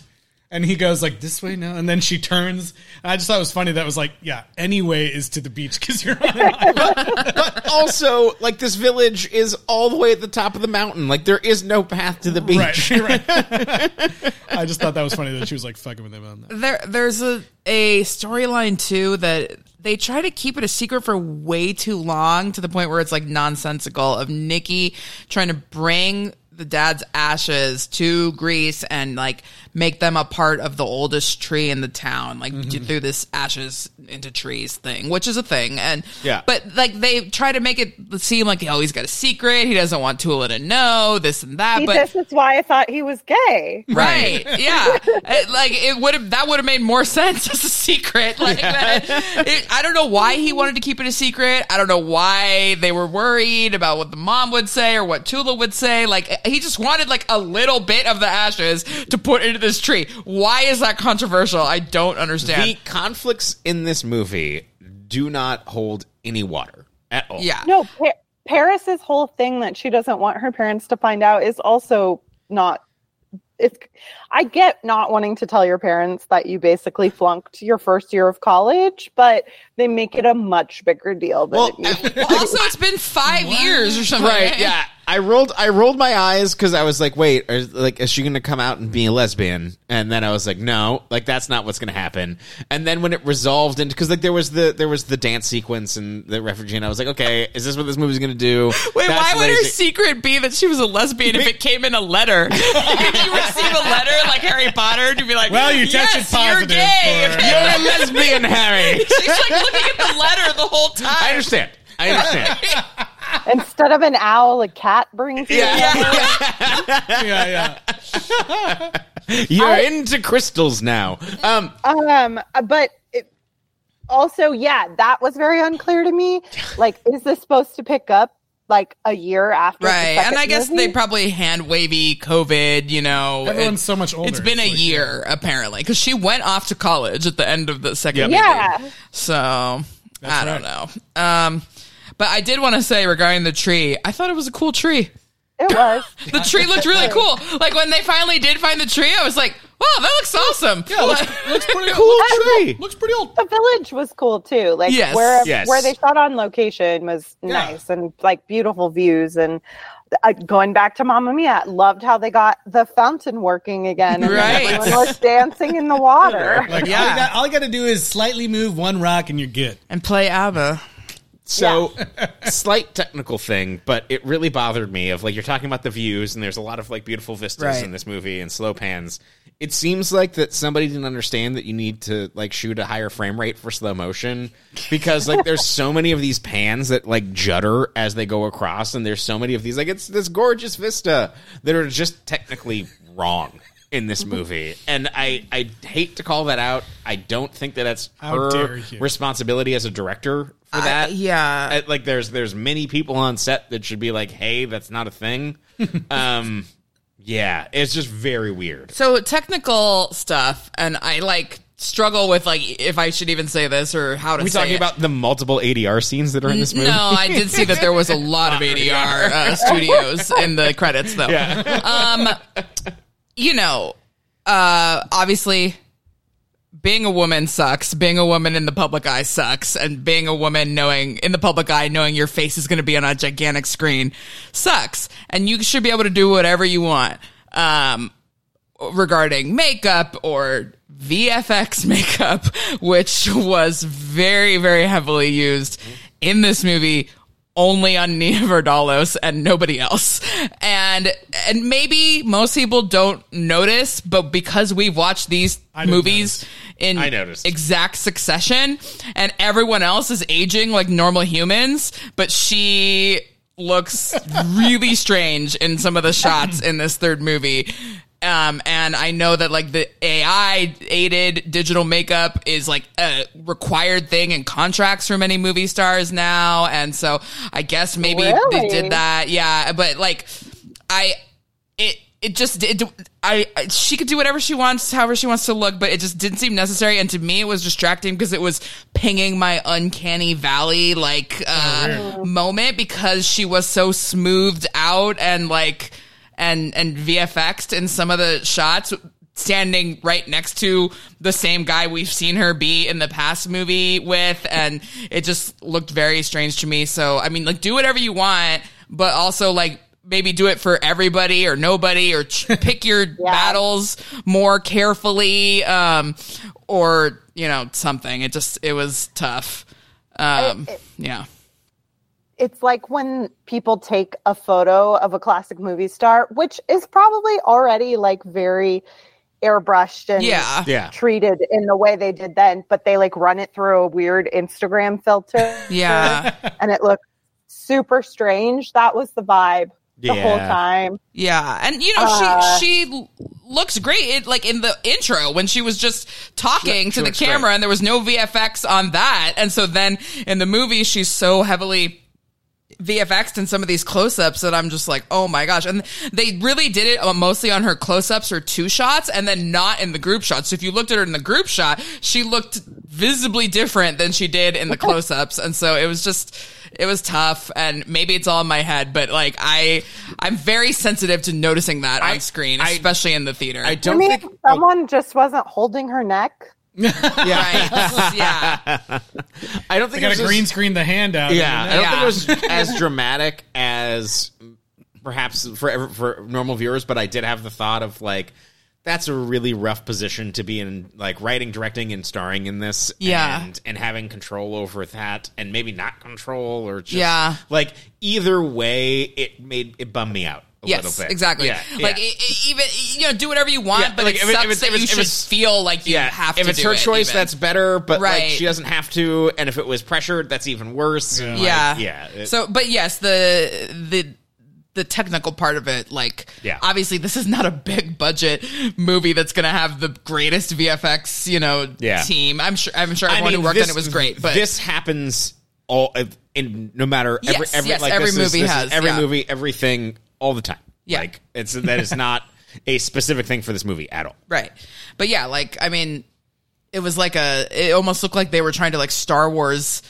and he goes like this way now and then she turns. And I just thought it was funny that was like yeah any way is to the beach because you're on an island. but also, like this village is all the way at the top of the mountain. Like there is no path to the beach. right, right. I just thought that was funny that she was like fucking with him on that. there there's a a storyline too that they try to keep it a secret for way too long to the point where it's like nonsensical of Nikki trying to bring the dad's ashes to Greece and like make them a part of the oldest tree in the town, like Mm-hmm. through this ashes into trees thing, which is a thing. And Yeah. but like they try to make it seem like oh he's got a secret, he doesn't want Tula to know this and that, See, but this is why I thought he was gay. Right. Yeah. It- like it would have that would have made more sense as a secret. Like that, it, I don't know why he wanted to keep it a secret. I don't know why they were worried about what the mom would say or what Tula would say. Like he just wanted like a little bit of the ashes to put into this tree. Why is that controversial? I don't understand. The conflicts in this movie do not hold any water at all. yeah. No, pa- Paris's whole thing that she doesn't want her parents to find out is also not. It's. I get not wanting to tell your parents that you basically flunked your first year of college, but they make it a much bigger deal than Well, it needs. Well, also, it's been five years or something. Right, yeah. I rolled I rolled my eyes because I was like, wait, are, like, is she gonna come out and be a lesbian? And then I was like, no, like that's not what's gonna happen. And then when it resolved into because like there was the there was the dance sequence and the refugee, and I was like, okay, is this what this movie's gonna do? Wait, That's why would her secret be that she was a lesbian if it came in a letter? Did you receive a letter like Harry Potter to be like, Well, you yes, tested you're positive gay. for- You're a lesbian, Harry. She's like looking at the letter the whole time. I understand. I understand. Instead of an owl, a cat brings you. Yeah. yeah, yeah. You're into crystals now. Um, Um, but it, also, yeah, that was very unclear to me. Like, is this supposed to pick up like a year after? Right, second and I guess movie? they probably hand wavy COVID. You know, Everyone's It- so much older. It's been a like, year apparently because she went off to college at the end of the second Yep. movie. Yeah. So I That's don't know. Um, but I did want to say regarding the tree, I thought it was a cool tree. It was. The tree looked really cool. Like when they finally did find the tree, I was like, "Wow, that looks awesome." Yeah, looks, looks pretty cool looks, tree. Looks pretty old. the village was cool too. Like Yes. where Yes. where they shot on location was nice and like beautiful views and uh, going back to Mamma Mia, loved how they got the fountain working again and Right. everyone was dancing in the water. Like, Yeah. all you, got, all you got to do is slightly move one rock and you're good. and play ABBA. So, slight technical thing, but it really bothered me. Of like you're talking about the views, and there's a lot of like beautiful vistas Right. in this movie and slow pans. It seems like that somebody didn't understand that you need to like shoot a higher frame rate for slow motion because like there's so many of these pans that like judder as they go across, and there's so many of these like it's this gorgeous vista that are just technically wrong in this movie and i i hate to call that out i don't think that that's How her responsibility as a director for that yeah. I- like there's there's many people on set that should be like, hey, that's not a thing. um, yeah, it's just very weird. So technical stuff, and I like struggle with like if I should even say this or how to. Are we talking it. about the multiple ADR scenes that are in this movie? No, I did see that there was a lot of ADR uh, studios in the credits, though. Um, you know, uh, obviously, being a woman sucks. Being a woman in the public eye sucks, and being a woman knowing in the public eye knowing your face is going to be on a gigantic screen sucks. And you should be able to do whatever you want. Um, regarding makeup or VFX makeup, which was very, very heavily used in this movie. Only on Nia Vardalos and nobody else. And and maybe most people don't notice, but because we've watched these movies in I exact succession and everyone else is aging like normal humans, but she looks really strange in some of the shots in this third movie. Um, and I know that like the AI aided digital makeup is like a required thing in contracts for many movie stars now. And so I guess maybe they did that. Yeah. But like, I, it, it just it, I, I she could do whatever she wants however she wants to look but it just didn't seem necessary and to me it was distracting because it was pinging my uncanny valley like uh moment because she was so smoothed out and like and and VFX'd in some of the shots standing right next to the same guy we've seen her be in the past movie with and it just looked very strange to me. So i mean like do whatever you want but also like maybe do it for everybody or nobody or ch- pick your battles more carefully um or you know something. It just it was tough. Um yeah it's like when people take a photo of a classic movie star, which is probably already like very airbrushed and Yeah. Yeah. treated in the way they did then, but they like run it through a weird Instagram filter. Yeah. and it looks super strange. That was the vibe the whole time. Yeah, and you know Uh, she she l- looks great. It, like in the intro when she was just talking She to the camera, great. and there was no VFX on that. And so then in the movie, she's so heavily VFX and some of these close-ups that I'm just like, oh my gosh! And they really did it uh, mostly on her close-ups or two shots, and then not in the group shots. So if you looked at her in the group shot, she looked visibly different than she did in the close-ups, and so it was just it was tough. And maybe it's all in my head, but like I I'm very sensitive to noticing that I- on screen, I- especially in the theater. I I don't mean, think if someone just wasn't holding her neck. Right? yeah. I don't They think got it to was green as- screen the handout. Yeah, I don't Yeah. think it was as dramatic as perhaps for for normal viewers, but I did have the thought of like that's a really rough position to be in, like writing, directing, and starring in this. Yeah. and and having control over that, and maybe not control, or just, Yeah. like either way, it made it bummed me out. A Yes, little bit. exactly. Yeah, Like yeah. e- e- even you know, do whatever you want, Yeah, but like, it if it- if sucks it's- that if you it's- if should it's- feel like you yeah, have if it's do her it, choice, even. that's better. But like Right. she doesn't have to, and if it was pressured, that's even worse. and, like, yeah, yeah. it- so, but yes, the the the technical part of it, like, Yeah. obviously, this is not a big budget movie that's going to have the greatest VFX, you know, Yeah. team. I'm sure. I'm sure I everyone mean, who worked this, on it was great, but this happens all in no matter every Yes, every yes, like every this is- movie this is has, every yeah. movie everything all the time. Yeah. Like it's that is not a specific thing for this movie at all. Right. But yeah, like I mean, it was like a. It almost looked like they were trying to like Star Wars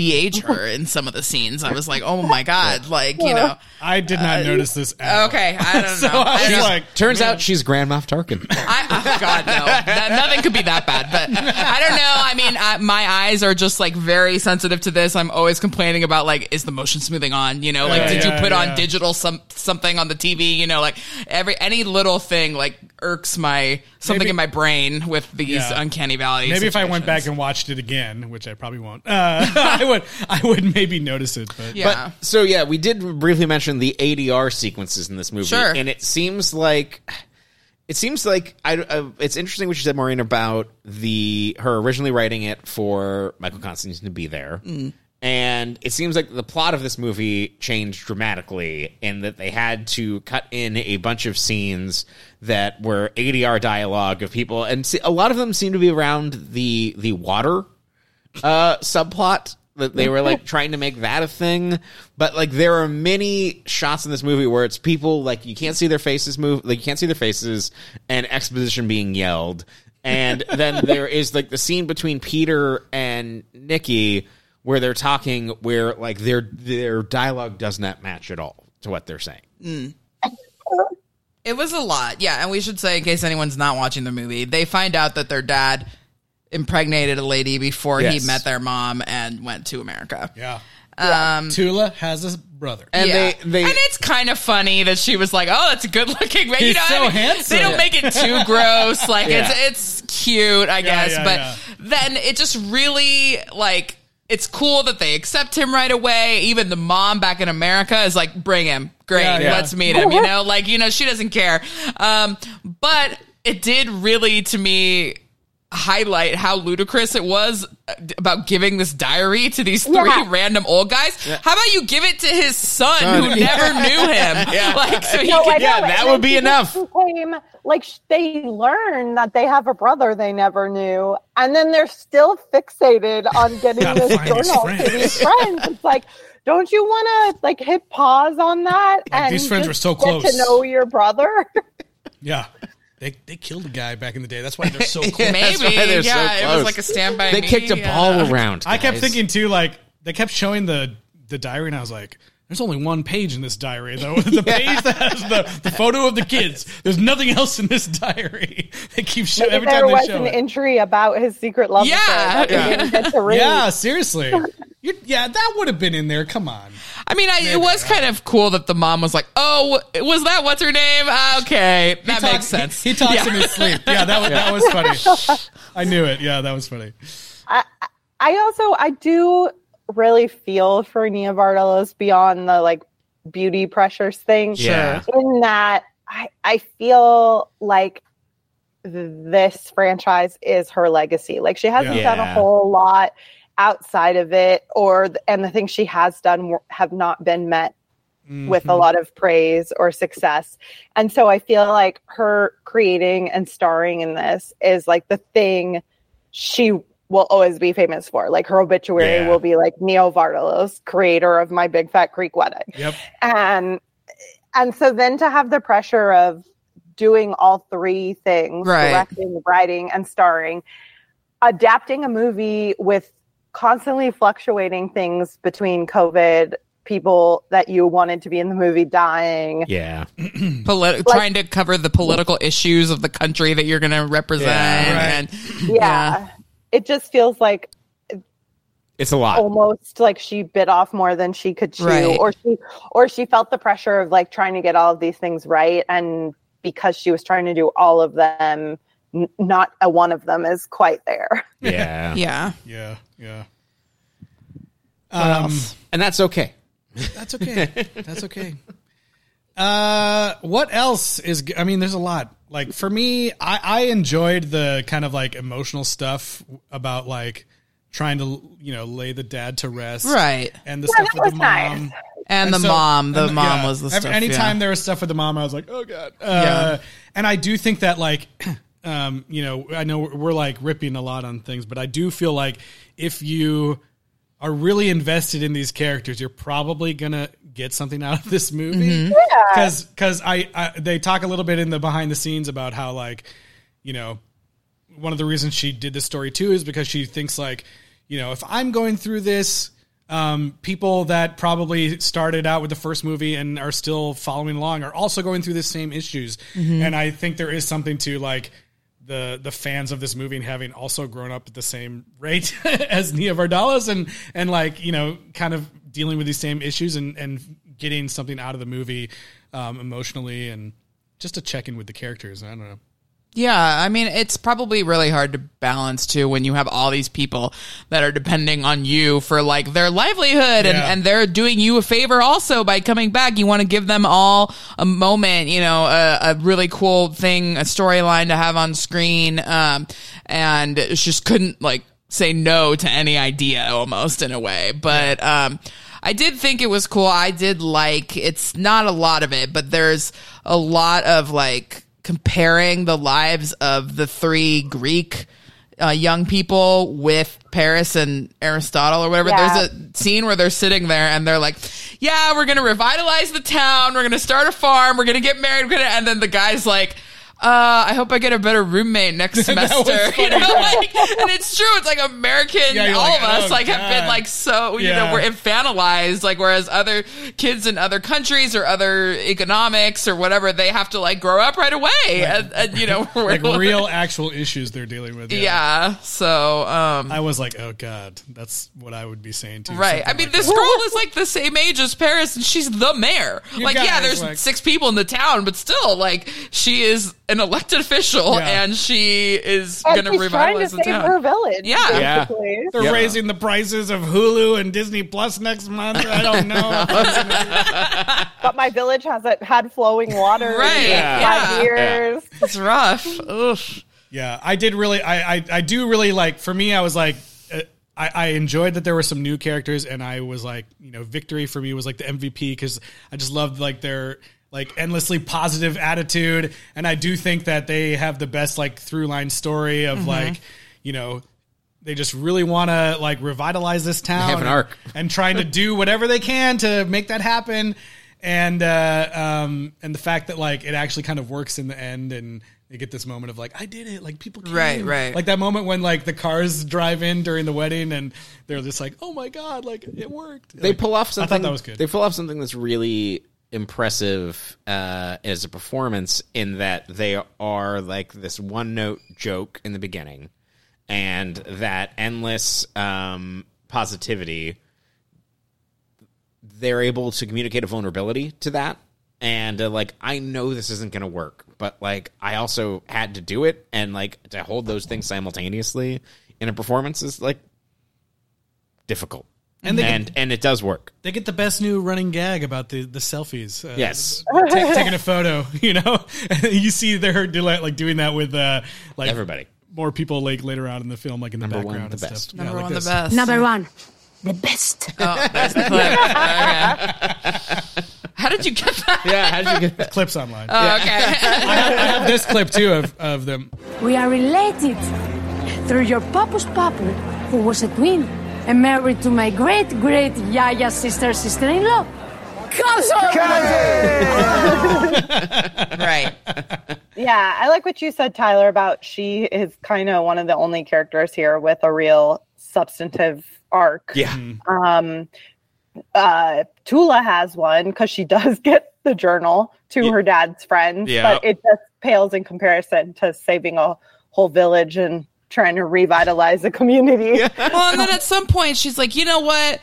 de-age her in some of the scenes. I was like, oh my god, like you know. I did not notice this. At all. Okay, I don't So know. I I was don't- like, Turns out she's Grand Moff Tarkin. I, oh God, no. That, nothing could be that bad. But I don't know. I mean, I, my eyes are just like very sensitive to this. I'm always complaining about like, is the motion smoothing on? You know, like, Yeah, did yeah, you put yeah. on digital some something on the TV? You know, like every any little thing like irks my something Maybe- in my brain with these Yeah. uncanny valley. maybe if I went back situations. and watched it again, which I probably won't, uh, I would I would maybe notice it. But yeah. But so yeah, we did briefly mention the ADR sequences in this movie, Sure. and it seems like it seems like I, uh, it's interesting what you said, Maureen, about the her originally writing it for Michael Constantine to be there. And it seems like the plot of this movie changed dramatically in that they had to cut in a bunch of scenes that were ADR dialogue of people, and see, a lot of them seem to be around the the water uh subplot that they were like trying to make that a thing. But like there are many shots in this movie where it's people like you can't see their faces move like you can't see their faces and exposition being yelled. And then there is like the scene between Peter and Nikki where they're talking where like their their dialogue does not match at all to what they're saying. Mm. It was a lot, yeah. And we should say, in case anyone's not watching the movie, they find out that their dad impregnated a lady before Yes. he met their mom and went to America. yeah, um, Tula has a brother. and yeah. they they and it's kind of funny that she was like, "Oh, that's a good looking man." You He's know, so I mean, handsome. They don't make it too gross. Like Yeah. it's it's cute, I guess. yeah, but yeah. then it just really like it's cool that they accept him right away. Even the mom back in America is like, "Bring him, great, Yeah, yeah. let's meet him." You know, like you know, she doesn't care. Um, but it did really to me highlight how ludicrous it was uh, about giving this diary to these three Yeah. random old guys. How about you give it to his son, Son. who never knew him? Yeah. Like so he No, could, Yeah, that and would be enough. Became, like they learn that they have a brother they never knew, and then they're still fixated on getting this journal friends. to these friends. It's like, don't you want to like hit pause on that and these friends were so get close. to know your brother? Yeah, they they killed a guy back in the day. That's why they're so close. maybe That's why they're so yeah, it was like a standby. they me, kicked a yeah. ball around I kept guys. thinking too, like they kept showing the the diary, and I was like, "There's only one page in this diary, though. The page that has the, the photo of the kids. There's nothing else in this diary. They keep showing Maybe every time they show. There was an it. entry about his secret love Yeah. affair Yeah. didn't get to read. yeah, seriously. You, yeah, that would have been in there. Come on. I mean, I, it was kind of cool that the mom was like, "Oh, was that what's her name? Ah, Okay, that He talks- makes sense." He, he talks Yeah. in his sleep. Yeah, that was, that was funny. I knew it. Yeah, that was funny. I I also I do really feel for Nia Vardalos beyond the like beauty pressures thing. Yeah. In that I I feel like this franchise is her legacy. Like she hasn't Yeah. done a whole lot outside of it or and the things she has done have not been met with Mm-hmm. a lot of praise or success. And so I feel like her creating and starring in this is like the thing she will always be famous for. Like her obituary Yeah. will be like Nia Vardalos, creator of My Big Fat Greek Wedding. Yep. And and so then to have the pressure of doing all three things, Right. directing, writing, and starring, adapting a movie with constantly fluctuating things between COVID, people that you wanted to be in the movie dying. Yeah. Polit- trying to cover the political issues of the country that you're going to represent. Yeah, right. And Yeah. It just feels like It's a lot. almost like she bit off more than she could chew Right. or she or she felt the pressure of like trying to get all of these things right and because she was trying to do all of them n- not a one of them is quite there Yeah. yeah. Yeah. Yeah. What Um, else? And that's okay. That's okay. That's okay. Uh, what else is? I mean, there's a lot. Like for me, I, I enjoyed the kind of like emotional stuff about like trying to you know lay the dad to rest, Right. And the Yeah, stuff with the was nice. mom. And, the so- mom, the and- mom yeah. was the Every- stuff. Anytime yeah. there was stuff with the mom, I was like, oh god. Uh, Yeah. And I do think that like, um, you know, I know we're, we're like ripping a lot on things, but I do feel like if you are really invested in these characters, you're probably gonna get something out of this movie. Because because I, I they talk a little bit in the behind the scenes about how like, you know, one of the reasons she did this story too is because she thinks like, you know, if I'm going through this, um, people that probably started out with the first movie and are still following along are also going through the same issues. And I think there is something to like the the fans of this movie and having also grown up at the same rate as Nia Vardalos and and like you know kind of dealing with these same issues and and getting something out of the movie um, emotionally and just to check in with the characters. I don't know. Yeah, I mean, it's probably really hard to balance too when you have all these people that are depending on you for like their livelihood and, Yeah. and they're doing you a favor also by coming back. You want to give them all a moment, you know, a, a really cool thing, a storyline to have on screen. Um, and it just couldn't like say no to any idea almost in a way. But, um, I did think it was cool. I did like it's not a lot of it, but there's a lot of like comparing the lives of the three Greek uh, young people with Paris and Aristotle or whatever. Yeah. There's a scene where they're sitting there and they're like, "Yeah, we're gonna revitalize the town. We're gonna start a farm. We're gonna get married." We're gonna, and then the guy's like. Uh, I hope I get a better roommate next semester. You know, like, and it's true. It's like American. Yeah, all like, of us oh, like have been like so. You Yeah. know, we're infantilized. Like whereas other kids in other countries or other economics or whatever, they have to like grow up right away. and, and, you know, we're Like real actual issues they're dealing with. Yeah. So, um, I was like, oh god, that's what I would be saying too. Right. I mean, like this that. girl is like the same age as Paris, and she's the mayor. You like, yeah, there's six people in the town, but still, like, she is an elected official, Yeah. and she is and going to she's trying to the save town. her village Yeah. Yeah. They're Yeah. raising the prices of Hulu and Disney Plus next month. I don't know. but my village hasn't had flowing water Right, in yeah. five Yeah. years It's rough. Ugh. yeah, I did really. I, I I do really like. For me, I was like. uh, I, I enjoyed that there were some new characters, and I was like, you know, victory for me was like the MVP because I just loved like their like endlessly positive attitude, and I do think that they have the best like through line story of like, you know, they just really want to like revitalize this town. have an and- arc. and trying to do whatever they can to make that happen. And uh, um, and the fact that like it actually kind of works in the end, and they get this moment of like I did it, like people came. Right, right. Like that moment when like the cars drive in during the wedding, and they're just like, oh my god, like it worked. They Like, pull off something. I thought that was good. They pull off something that's really impressive uh, as a performance in that they are like this one note joke in the beginning, and that endless um, positivity. They're able to communicate a vulnerability to that, and uh, like I know this isn't going to work, but like I also had to do it, and like to hold those things simultaneously in a performance is like difficult. And they- and and it does work. They get the best new running gag about the the selfies. Uh, Yes. ta- taking a photo. You know, you see they're like doing that with uh, like Everybody. More people like later on in the film, like in the Number one, background the and best. stuff. Number like one, this. the best. Number one, the best. Oh, there's the clip. Okay. How did you get that? Yeah, how did you get that? Clips online. Oh, okay. I have this clip too of, of them. We are related. through your papa's papa, who was a twin and married to my great great Yaya's sister sister in law. Right. Yeah, I like what you said, Tyler, about she is kind of one of the only characters here with a real substantive arc. Yeah. Um, uh, Tula has one because she does get the journal to her dad's friends, Yeah. but it just pales in comparison to saving a whole village and trying to revitalize the community. well, and then at some point she's like, you know what?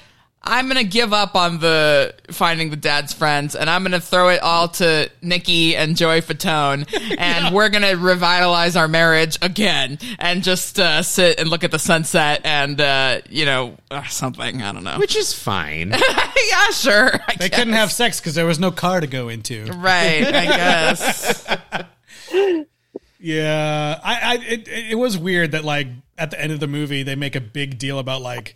I'm gonna give up on the finding the dad's friends, and I'm gonna throw it all to Nikki and Joey Fatone, and we're gonna revitalize our marriage again, and just uh, sit and look at the sunset, and uh, you know uh, something. I don't know. Which is fine. yeah, sure. I They guess. couldn't have sex because there was no car to go into. Right. I guess. Yeah, I, I it, it was weird that like at the end of the movie they make a big deal about like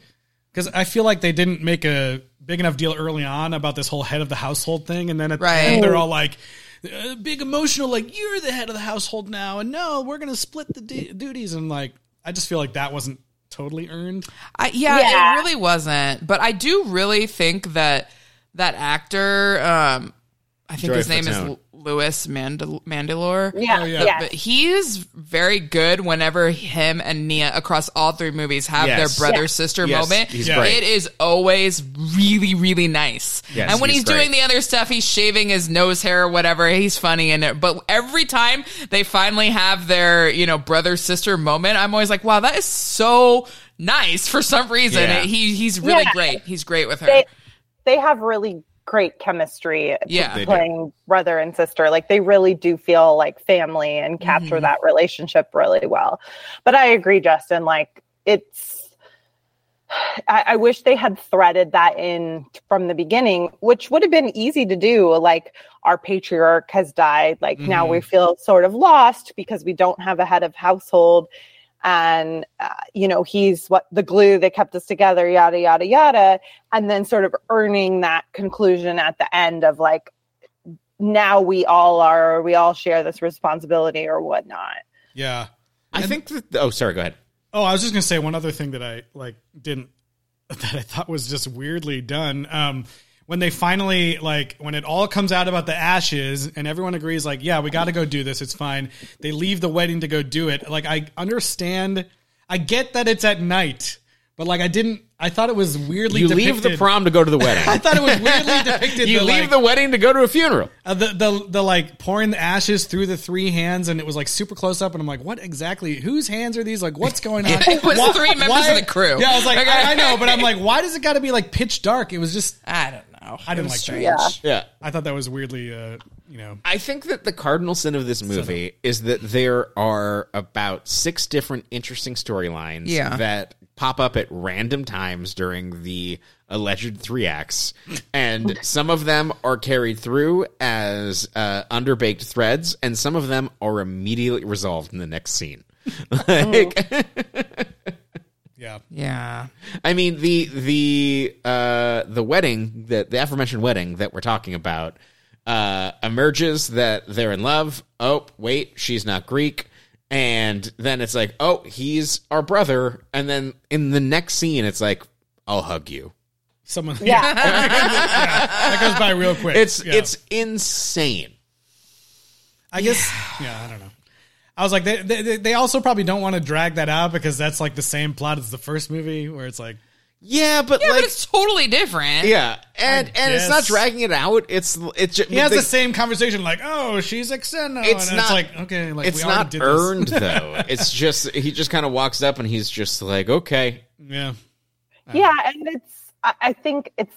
because I feel like they didn't make a big enough deal early on about this whole head of the household thing, and then at Right. the end they're all like uh, big emotional, like you're the head of the household now, and no, we're gonna split the du- duties, and like I just feel like that wasn't totally earned. I, yeah, Yeah. it really wasn't. But I do really think that that actor, um, I think Joey his name Fatone. is Louis Mandal- Mandylor. Yeah, Oh, yeah. yeah. But he is very good whenever him and Nia across all three movies have Yes. their brother Yeah. sister Yes, moment. he's Yeah. great. It is always really, really nice. Yes, and when he's he's, doing the other stuff, he's shaving his nose hair or whatever. He's funny in it. But every time they finally have their, you know, brother sister moment, I'm always like, wow, that is so nice for some reason. Yeah. He he's really Yeah. great. He's great with her. they they have really great chemistry Yeah. Playing brother and sister. Like they really do feel like family and capture Mm-hmm. that relationship really well. But i agree justin like it's I, I wish they had threaded that in from the beginning which would have been easy to do. Like our patriarch has died. Like now we feel sort of lost because we don't have a head of household and uh, you know he's what the glue that kept us together yada yada yada and then sort of earning that conclusion at the end of like now we all are or we all share this responsibility or whatnot Yeah. I think that. Oh, sorry. Go ahead. Oh, I was just gonna say one other thing that I like didn't that I thought was just weirdly done. Um, when they finally like when it all comes out about the ashes and everyone agrees like yeah we got to go do this it's fine they leave the wedding to go do it like i understand i get that it's at night but like i didn't i thought it was weirdly depicted. You leave the prom to go to the wedding i thought it was weirdly depicted you the, leave like, the wedding to go to a funeral. uh, the, the the like pouring the ashes through the three hands and it was like super close up and I'm like what exactly whose hands are these like what's going on It was three members of the crew. yeah I was like Okay. I, I know but I'm like why does it got to be like pitch dark it was just I don't know. I didn't It was like strange. that. Yeah. Yeah. I thought that was weirdly uh you know I think that the cardinal sin of this movie is that there are about six different interesting storylines Yeah. that pop up at random times during the alleged three acts, and some of them are carried through as uh, underbaked threads, and some of them are immediately resolved in the next scene. like, yeah Yeah. I mean the the uh the wedding that the aforementioned wedding that we're talking about uh emerges that they're in love. Oh, wait, she's not Greek. And then it's like, oh, he's our brother. And then in the next scene, it's like, I'll hug you. someone yeah Yeah, that goes by real quick It's Yeah. it's insane. I guess yeah I don't know I was like they they, they also probably don't want to drag that out because that's like the same plot as the first movie where it's like Yeah, but Yeah, like but it's totally different. yeah, and and it's not dragging it out. It's it's just he has the same conversation like oh she's Xeno It's and not it's like okay like it's we already not did this. It's not earned though. It's just he just kind of walks up and he's just like, okay, yeah yeah and it's I, I think it's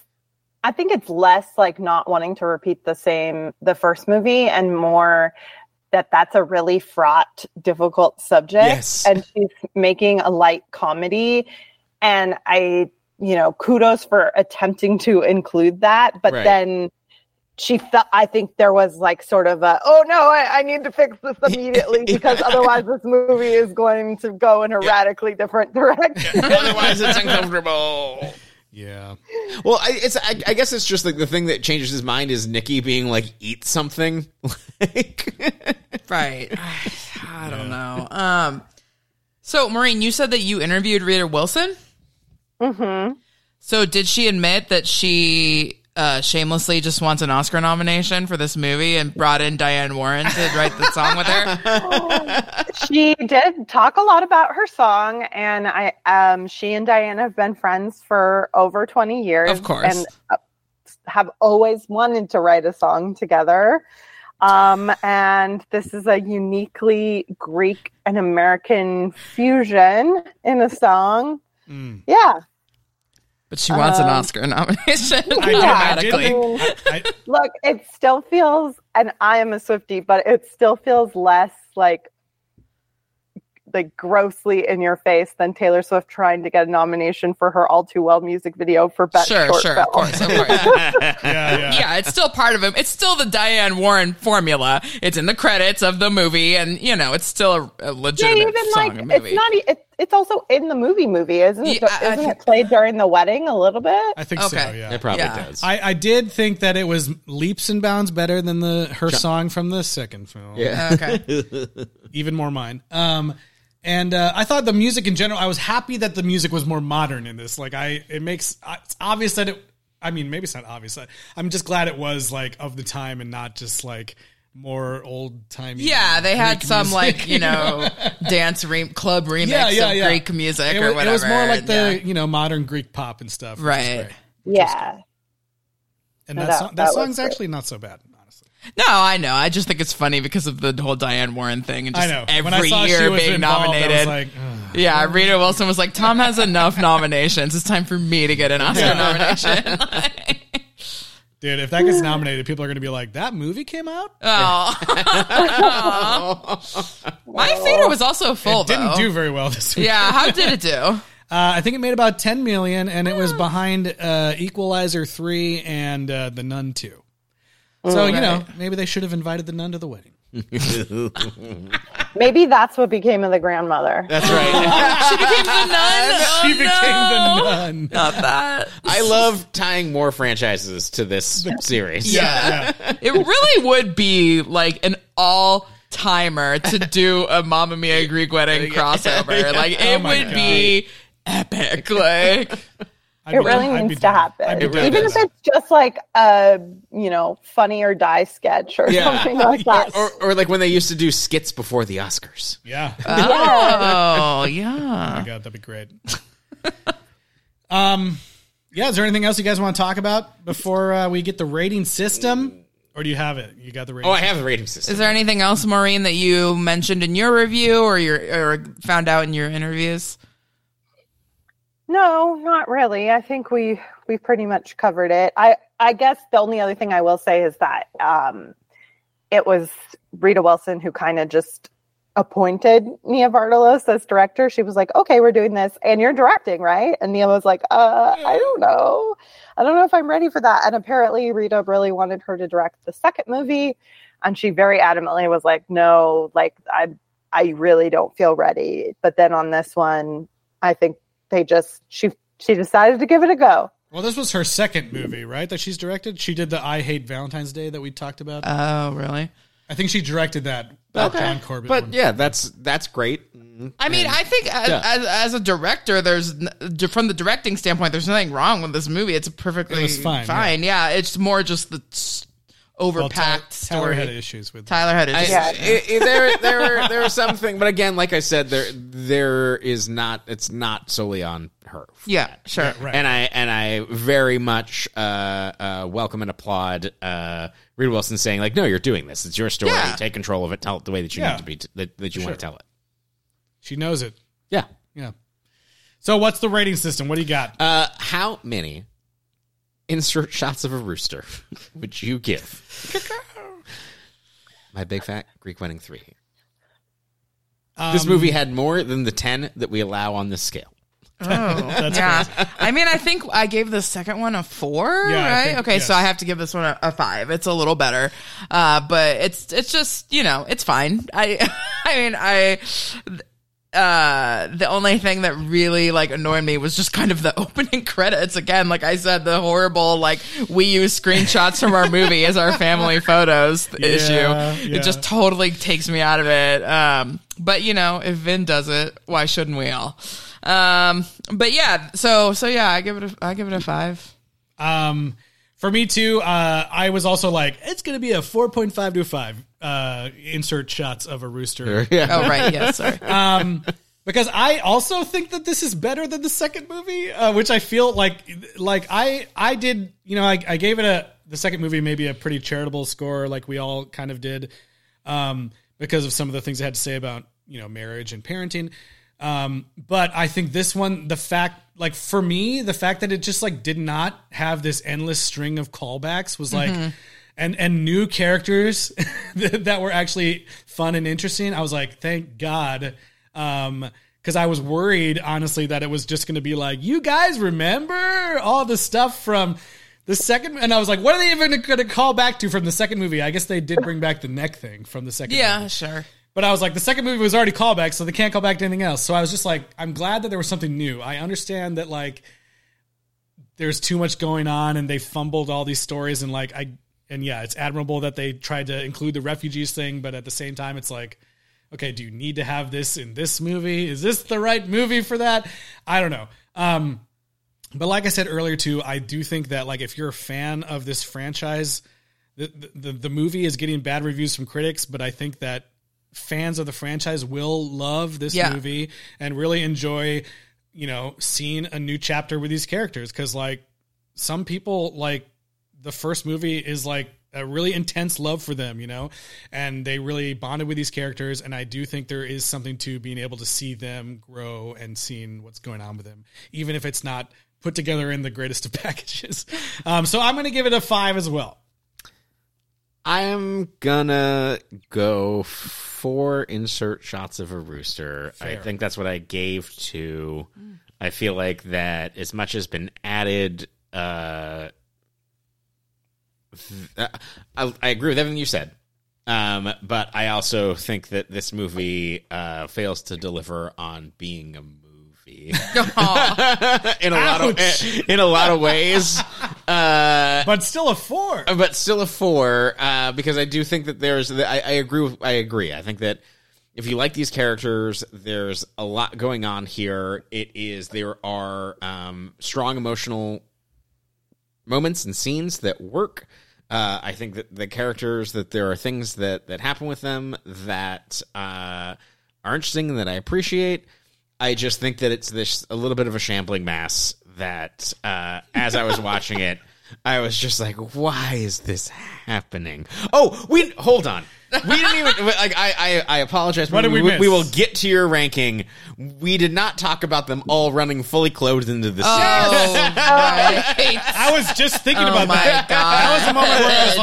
i think it's less like not wanting to repeat the same the first movie and more that that's a really fraught difficult subject Yes. and she's making a light comedy and i you know kudos for attempting to include that but Right. then she felt i think there was like sort of a oh no i, I need to fix this immediately because otherwise this movie is going to go in a radically different direction otherwise it's uncomfortable. Yeah Well, I, it's I, I guess it's just like the thing that changes his mind is Nikki being like, eat something. like, Right. I don't know. Um So, Maureen, you said that you interviewed Rita Wilson. hmm So, did she admit that she uh, shamelessly just wants an Oscar nomination for this movie and brought in Diane Warren to write the song with her? she did talk a lot about her song, and I um she and Diane have been friends for over twenty years, Of course. and uh, have always wanted to write a song together. Um, and this is a uniquely Greek and American fusion in a song. Mm. Yeah, But she wants an Um, Oscar nomination I did- I did automatically. look, it still feels, and I am a Swiftie, but it still feels less like like grossly in your face than Taylor Swift trying to get a nomination for her All Too Well music video for best Sure, short sure, film. of course, of course. yeah, yeah. yeah, it's still part of him. It's still the Diane Warren formula. It's in the credits of the movie, and you know, it's still a, a Yeah, legitimate even song like movie. it's not. It, it's also in the movie. Movie isn't it? Yeah, I- I Isn't think- it played during the wedding a little bit? I think so. Yeah. It probably Yeah. does. I, I did think that it was leaps and bounds better than the her song from the second film. yeah. okay. even more mine. Um, and uh, I thought the music in general. I was happy that the music was more modern in this. Like I, it makes it's obvious that it. I mean, maybe it's not obvious. I- I'm just glad it was like of the time and not just like more old timey. Yeah, they had Greek some music, like you know dance re- club remix yeah, yeah, of yeah. Greek music It, or was- whatever. It was more like the yeah. you know modern Greek pop and stuff, Right. great. Yeah. And No, that, that- song, that, that was song's great. actually not so bad, honestly. No, I know. I just think it's funny because of the whole Diane Warren thing and I just know. every when I saw year she was being involved, nominated. I was like, yeah, Rita Wilson was like, Tom has enough nominations. It's time for me to get an Oscar Yeah. nomination. dude, if that gets nominated, people are going to be like, that movie came out. oh. My theater was also full. it didn't though. do very well this week. Yeah, how did it do? Uh, I think it made about 10 million, and it was behind uh, Equalizer 3 and uh, The Nun 2. So, you know, maybe they should have invited The Nun to the wedding. Maybe that's what became of the grandmother. That's right. She became the nun. Oh, she became no. the nun. Not that. I love tying more franchises to this series. Yeah. It really would be like an all timer to do a Mamma Mia Greek wedding crossover. Like it Oh would God. be epic. Like I'd It be- really I'd needs to happen. I'd be. Even if it's just like a, you know, funny or die sketch or Yeah. something like that. Or, or like when they used to do skits before the Oscars. Yeah. oh Oh yeah. my god, that'd be great. um, yeah. Is there anything else you guys want to talk about before uh, we get the rating system, or do you have it? You got the rating. Oh, I have the rating system. Is there anything else, Maureen, that you mentioned in your review or your or found out in your interviews? No, not really. I think we we pretty much covered it. I I guess the only other thing I will say is that um, it was Rita Wilson who kind of just appointed Nia Vardalos as director. She was like, "Okay, we're doing this, and you're directing, right?" And Nia was like, "Uh, I don't know. I don't know if I'm ready for that." And apparently, Rita really wanted her to direct the second movie, and she very adamantly was like, "No, like I I really don't feel ready." But then on this one, I think they just she she decided to give it a go. Well, this was her second movie, right? That she's directed. She did the "I Hate Valentine's Day" that we talked about. Oh, really? I think she directed that. that John Corbett. But one. yeah, that's that's great. I mean, I think as, Yeah. as, as a director, there's from the directing standpoint, there's nothing wrong with this movie. It's perfectly It was fine, Fine, yeah. It's more just the s- Well, overpacked Ty- Tyler had issues with. Tyler had I, issues. Yeah. it- it- there, there, there are something, but again, like I said, there, there is not. It's not solely on her. yeah, sure. Right. And I and I very much uh, uh, welcome and applaud uh, Rita Wilson saying like, "No, you're doing this. It's your story. Yeah. Take control of it. Tell it the way that you Yeah. need to be. that, that you want to tell it." She knows it. Yeah. Yeah. So, what's the rating system? What do you got? Uh, how many insert shots of a rooster would you give? My big fat Greek wedding three. this Um, movie had more than the ten that we allow on this scale. Oh, That's yeah. I mean, I think I gave the second one a four, Yeah, right? think- okay, so. I have to give this one a, a five. It's a little better, uh, but it's it's just you know it's fine. I I mean I uh the only thing that really like annoyed me was just kind of the opening credits. Again like i said the horrible like we use screenshots from our movie as our family photos issue. Yeah. it just totally takes me out of it. Um but you know if vin does it why shouldn't we all? Um but yeah so so yeah i give it a i give it a five. Um, for me too, uh, I was also like, it's going to be a 4.5 to 5. Uh, insert shots of a rooster. Yeah. oh right yeah sorry Um, because I also think that this is better than the second movie, uh, which I feel like, like I, I did, you know, I, I gave it a, the second movie maybe a pretty charitable score, like we all kind of did, um, because of some of the things I had to say about, you know, marriage and parenting. Um, but I think this one, the fact, like for me, the fact that it just like did not have this endless string of callbacks was like, and and new characters that that were actually fun and interesting. I was like, thank God, um, because I was worried honestly that it was just going to be like, you guys remember all the stuff from. The second, and I was like, what are they even going to call back to from the second movie? I guess they did bring back the neck thing from the second yeah movie. sure But I was like, the second movie was already callback, so they can't call back to anything else. So I was just like, I'm glad that there was something new. I understand that like there's too much going on and they fumbled all these stories and like I and yeah, it's admirable that they tried to include the refugees thing, but at the same time it's like, okay, do you need to have this in this movie? Is this the right movie for that? I don't know. Um but like I said earlier too, I do think that like if you're a fan of this franchise, the the, the movie is getting bad reviews from critics, but I think that fans of the franchise will love this Yeah. movie and really enjoy, you know, seeing a new chapter with these characters because like some people like the first movie is like a really intense love for them, you know, and they really bonded with these characters. And I do think there is something to being able to see them grow and seeing what's going on with them, even if it's not put together in the greatest of packages. Um, so I'm going to give it a five as well. I'm gonna go four insert shots of a rooster. I think that's what I gave to. I feel like that as much has been added. Uh, I, I agree with everything you said, um, but I also think that this movie uh, fails to deliver on being a movie in a lot of in a lot of ways. Uh, But still a four. but still a four uh, because I do think that there's. I, I agree. With, I agree. I think that if you like these characters, there's a lot going on here. It is there are um, strong emotional moments and scenes that work. Uh, I think that the characters that there are things that that happen with them that uh, are interesting and that I appreciate. I just think that it's this a little bit of a shambling mass that uh, as I was watching it, I was just like, why is this happening? Oh, we hold on. We didn't even like. I I, I apologize. What did we we, miss? we will get to your ranking. We did not talk about them all running fully clothed into the sea. oh right I was just thinking Oh about my that. God. That was the moment where I was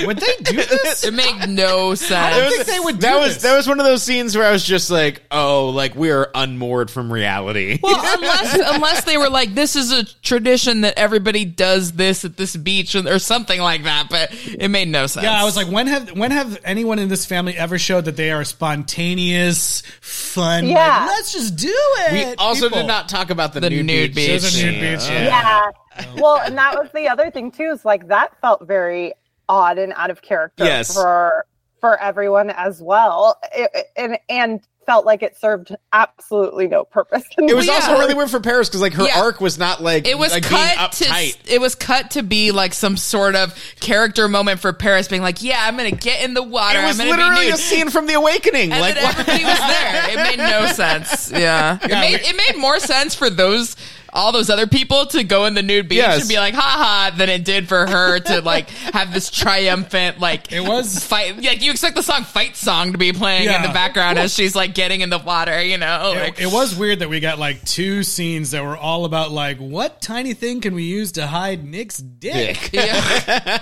like, would they do this? it made no sense don't think they would that do was this. that was one of those scenes where I was just like, oh, like we are unmoored from reality. Well, unless unless they were like, this is a tradition that everybody does this at this beach or or something like that, but it made no sense. Yeah, I was like, when have when have anyone in this family ever showed that they are spontaneous, fun? like, Yeah. let's just do it. we also people? did not talk about the, The nude, nude beach. beach. Nude scene. beach, yeah. Yeah. Well, and that was the other thing too. Is like that felt very odd and out of character Yes. for for everyone as well, It- it- and and felt like it served absolutely no purpose. It was Well, also really weird for Paris because like her Yeah. arc was not like it was like, being cut to it was cut to be like some sort of character moment for Paris being like, yeah, I'm gonna get in the water. It was I'm gonna literally be a scene from The Awakening. and like then everybody was there. It made no sense. Yeah, it made it made more sense for those all those other people to go in the nude beach Yes. and be like, haha, than it did for her to like have this triumphant like It was- fight. Like you expect the song "Fight Song" to be playing in the background as she's like getting in the water. You know, It, like it was weird that we got like two scenes that were all about like what tiny thing can we use to hide Nick's dick? yeah,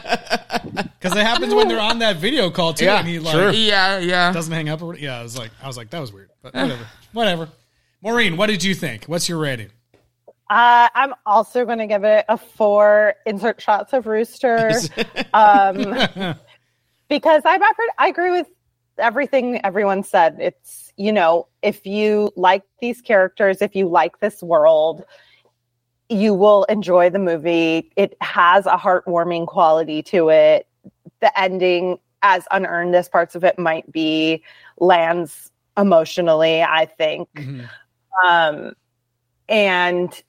Because it happens when they're on that video call too, Yeah, and he like sure. yeah, yeah. doesn't hang up. Or, yeah, I was like, I was like, that was weird, but whatever, whatever. Maureen, what did you think? What's your rating? Uh, I'm also going to give it a four. Insert shots of rooster, um, because I'm. I agree with everything everyone said. It's, you know, if you like these characters, if you like this world, you will enjoy the movie. It has a heartwarming quality to it. The ending, as unearned as parts of it might be, lands emotionally, I think. Um, and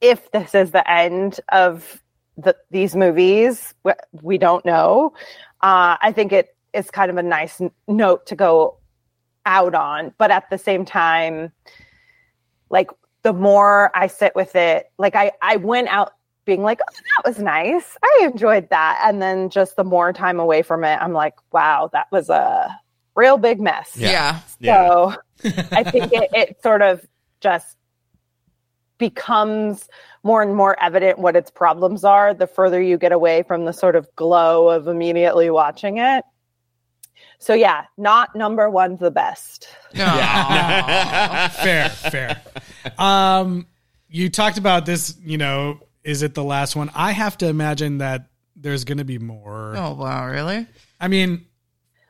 if this is the end of the, these movies, we, we don't know. Uh, I think it is kind of a nice n- note to go out on. But at the same time, like the more I sit with it, like I, I went out being like, oh, that was nice. I enjoyed that. And then just the more time away from it, I'm like, wow, that was a real big mess. Yeah. So I think it, it sort of just becomes more and more evident what its problems are the further you get away from the sort of glow of immediately watching it. So yeah, not number one's the best. no fair, fair. Um, you talked about this. You know, is it the last one? I have to imagine that there's going to be more. Oh wow, really? I mean,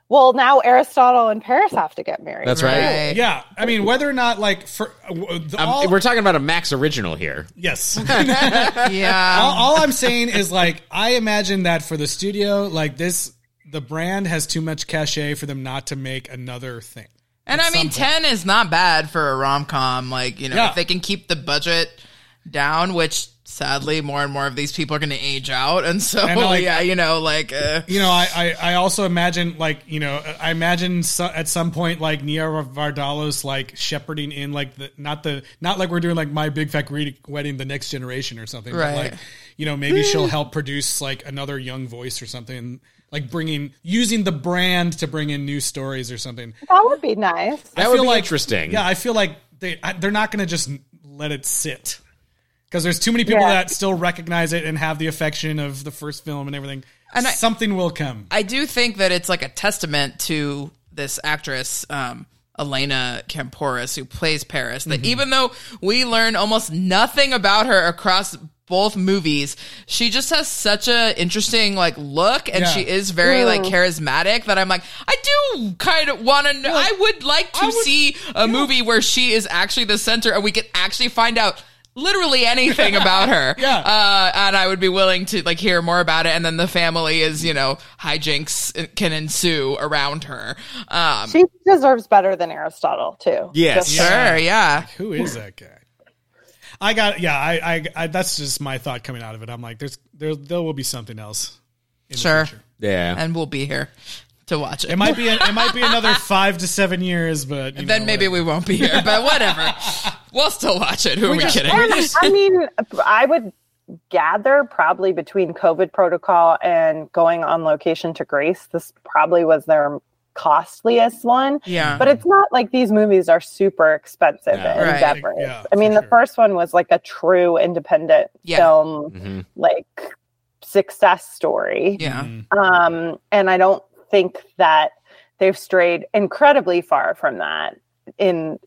Well, now Aristotle and Paris have to get married. That's right. yeah. I mean, whether or not like for uh, w- Um, we're talking about a Max original here. yes. Yeah. all, all I'm saying is like I imagine that for the studio, like this, the brand has too much cachet for them not to make another thing. And I mean, ten is not bad for a rom com. Like you know, Yeah. if they can keep the budget down, which sadly more and more of these people are going to age out, and so And, like, yeah, you know, like uh, You know, I, I, I also imagine like you know I imagine so, at some point like Nia Vardalos like shepherding in like the not the not like we're doing like my big fat greedy wedding the next generation or something, Right. but like you know maybe she'll help produce like another young voice or something like bringing using the brand to bring in new stories or something. That would be nice. That I would feel be like- interesting. Yeah, I feel like they I, they're not going to just let it sit because there's too many people Yeah. that still recognize it and have the affection of the first film and everything. And I- something will come. I do think that it's like a testament to this actress, um, Elena Kampouris, who plays Paris, that even though we learn almost nothing about her across both movies, she just has such a interesting like look, and Yeah. she is very like charismatic. That I'm like, I do kind of want to know. I would like to see a movie where she is actually the center, and we can actually find out. Literally anything about her, Yeah. uh, and I would be willing to like hear more about it. And then the family is, you know, hijinks can ensue around her. Um, She deserves better than Aristotle too. Yes. Just- sure, yeah. Who is that guy? I got yeah. I, I, I that's just my thought coming out of it. I'm like, there's there there will be something else. in the Sure. future. Yeah. And we'll be here to watch it. It might be it might be another five to seven years, but you then know, maybe whatever. we won't be here, but whatever. we'll still watch it. Who are we kidding? And, I mean, I would gather probably between COVID protocol and going on location to Greece, this probably was their costliest one. Yeah. But it's not like these movies are super expensive No. Right. endeavors. Yeah, I mean, the sure. first one was like a true independent Yeah. film, like success story. yeah. Um, and I don't think that they've strayed incredibly far from that in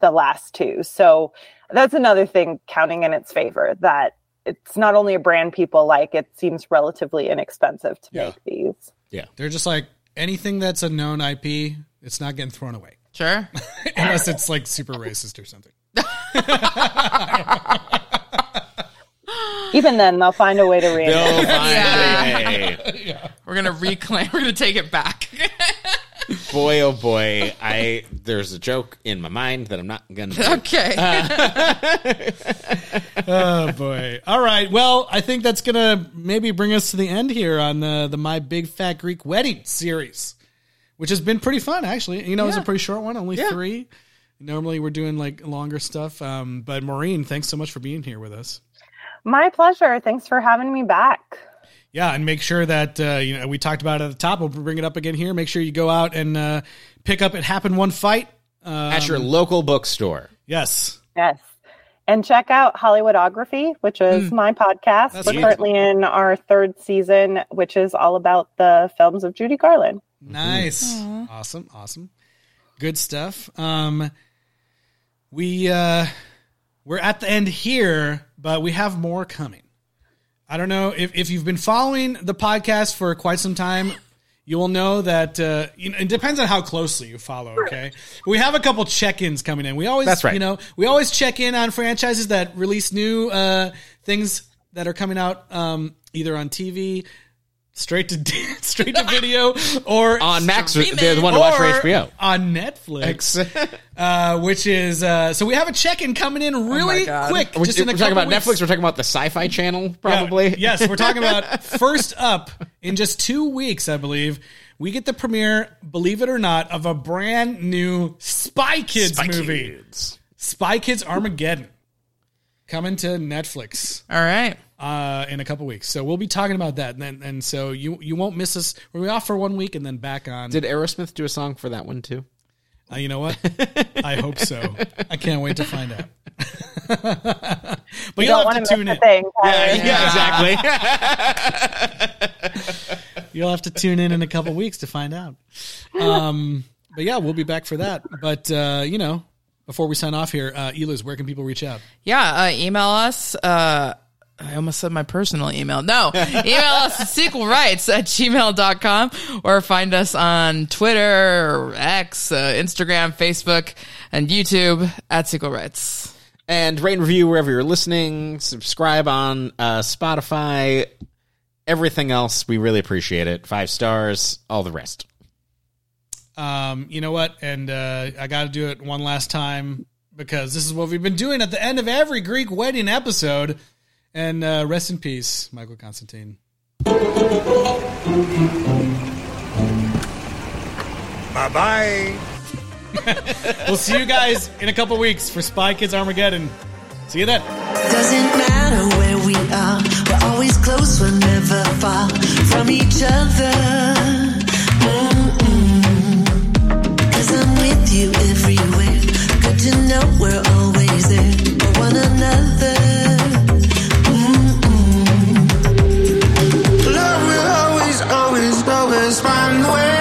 the last two. So that's another thing counting in its favor that it's not only a brand people like, it seems relatively inexpensive to Yeah. make these. Yeah. They're just like anything that's a known IP, it's not getting thrown away Sure. unless it's like super racist or something. Even then, they'll find a way to read They'll it. Find Yeah. We're going to reclaim, we're going to take it back. Boy, oh boy, I there's a joke in my mind that I'm not gonna. do. okay. Oh boy! All right. Well, I think that's gonna maybe bring us to the end here on the the My Big Fat Greek Wedding series, which has been pretty fun actually. You know, it's a pretty short one, only three. Normally we're doing like longer stuff. Um, but Maureen, thanks so much for being here with us. My pleasure. Thanks for having me back. Yeah, and make sure that uh, you know we talked about it at the top. We'll bring it up again here. Make sure you go out and uh, pick up "It Happened One Fight." Uh, At your local bookstore. yes, Yes. And check out Hollywoodography, which is my podcast. That's We're huge. currently in our third season, which is all about the films of Judy Garland. Nice. Awesome. Awesome. Good stuff. Um we uh we're at the end here, but we have more coming. I don't know if, if you've been following the podcast for quite some time. you will know that uh, you know, it depends on how closely you follow. Okay, we have a couple check-ins coming in. We always, That's right. You know, we always check in on franchises that release new uh, things that are coming out um, either on TV, straight to straight to video, or On Max, they're the one to watch for or HBO. on Netflix, uh, which is uh, so we have a check-in coming in really God. quick. We're, just in a we're talking couple about weeks. Netflix. We're talking about the Sci-Fi Channel, Yeah, probably. yes, we're talking about first up in just two weeks, I believe. We get the premiere, believe it or not, of a brand new Spy Kids Spy movie. Kids. Spy Kids Armageddon. Coming to Netflix All right. Uh, in a couple weeks. So we'll be talking about that. And, then, and so you you won't miss us. We'll be off for one week and then back on. Did Aerosmith do a song for that one too? Uh, you know what? I hope so. I can't wait to find out. but You you'll have to to tune miss in. a thing. Yeah, exactly. You'll have to tune in in a couple weeks to find out. Um, but yeah, we'll be back for that. But uh, you know, before we sign off here, uh, Eliz, where can people reach out? Yeah, uh, email us. Uh, I almost said my personal email. No, email us at sequelrights at gmail.com or find us on Twitter, X, uh, Instagram, Facebook, and YouTube at Sequel Rights. and rate and review wherever you're listening. Subscribe on uh, Spotify. Everything else, we really appreciate it. Five stars, all the rest. Um, you know what? And uh, I got to do it one last time because this is what we've been doing at the end of every Greek wedding episode. And uh, rest in peace, Michael Constantine. Bye bye. We'll see you guys in a couple weeks for Spy Kids Armageddon. See you then. Doesn't matter where we are, we're always close, we're never far from each other. Mm-mm. Cause I'm with you everywhere. Good to know we're always there for one another. Find a way.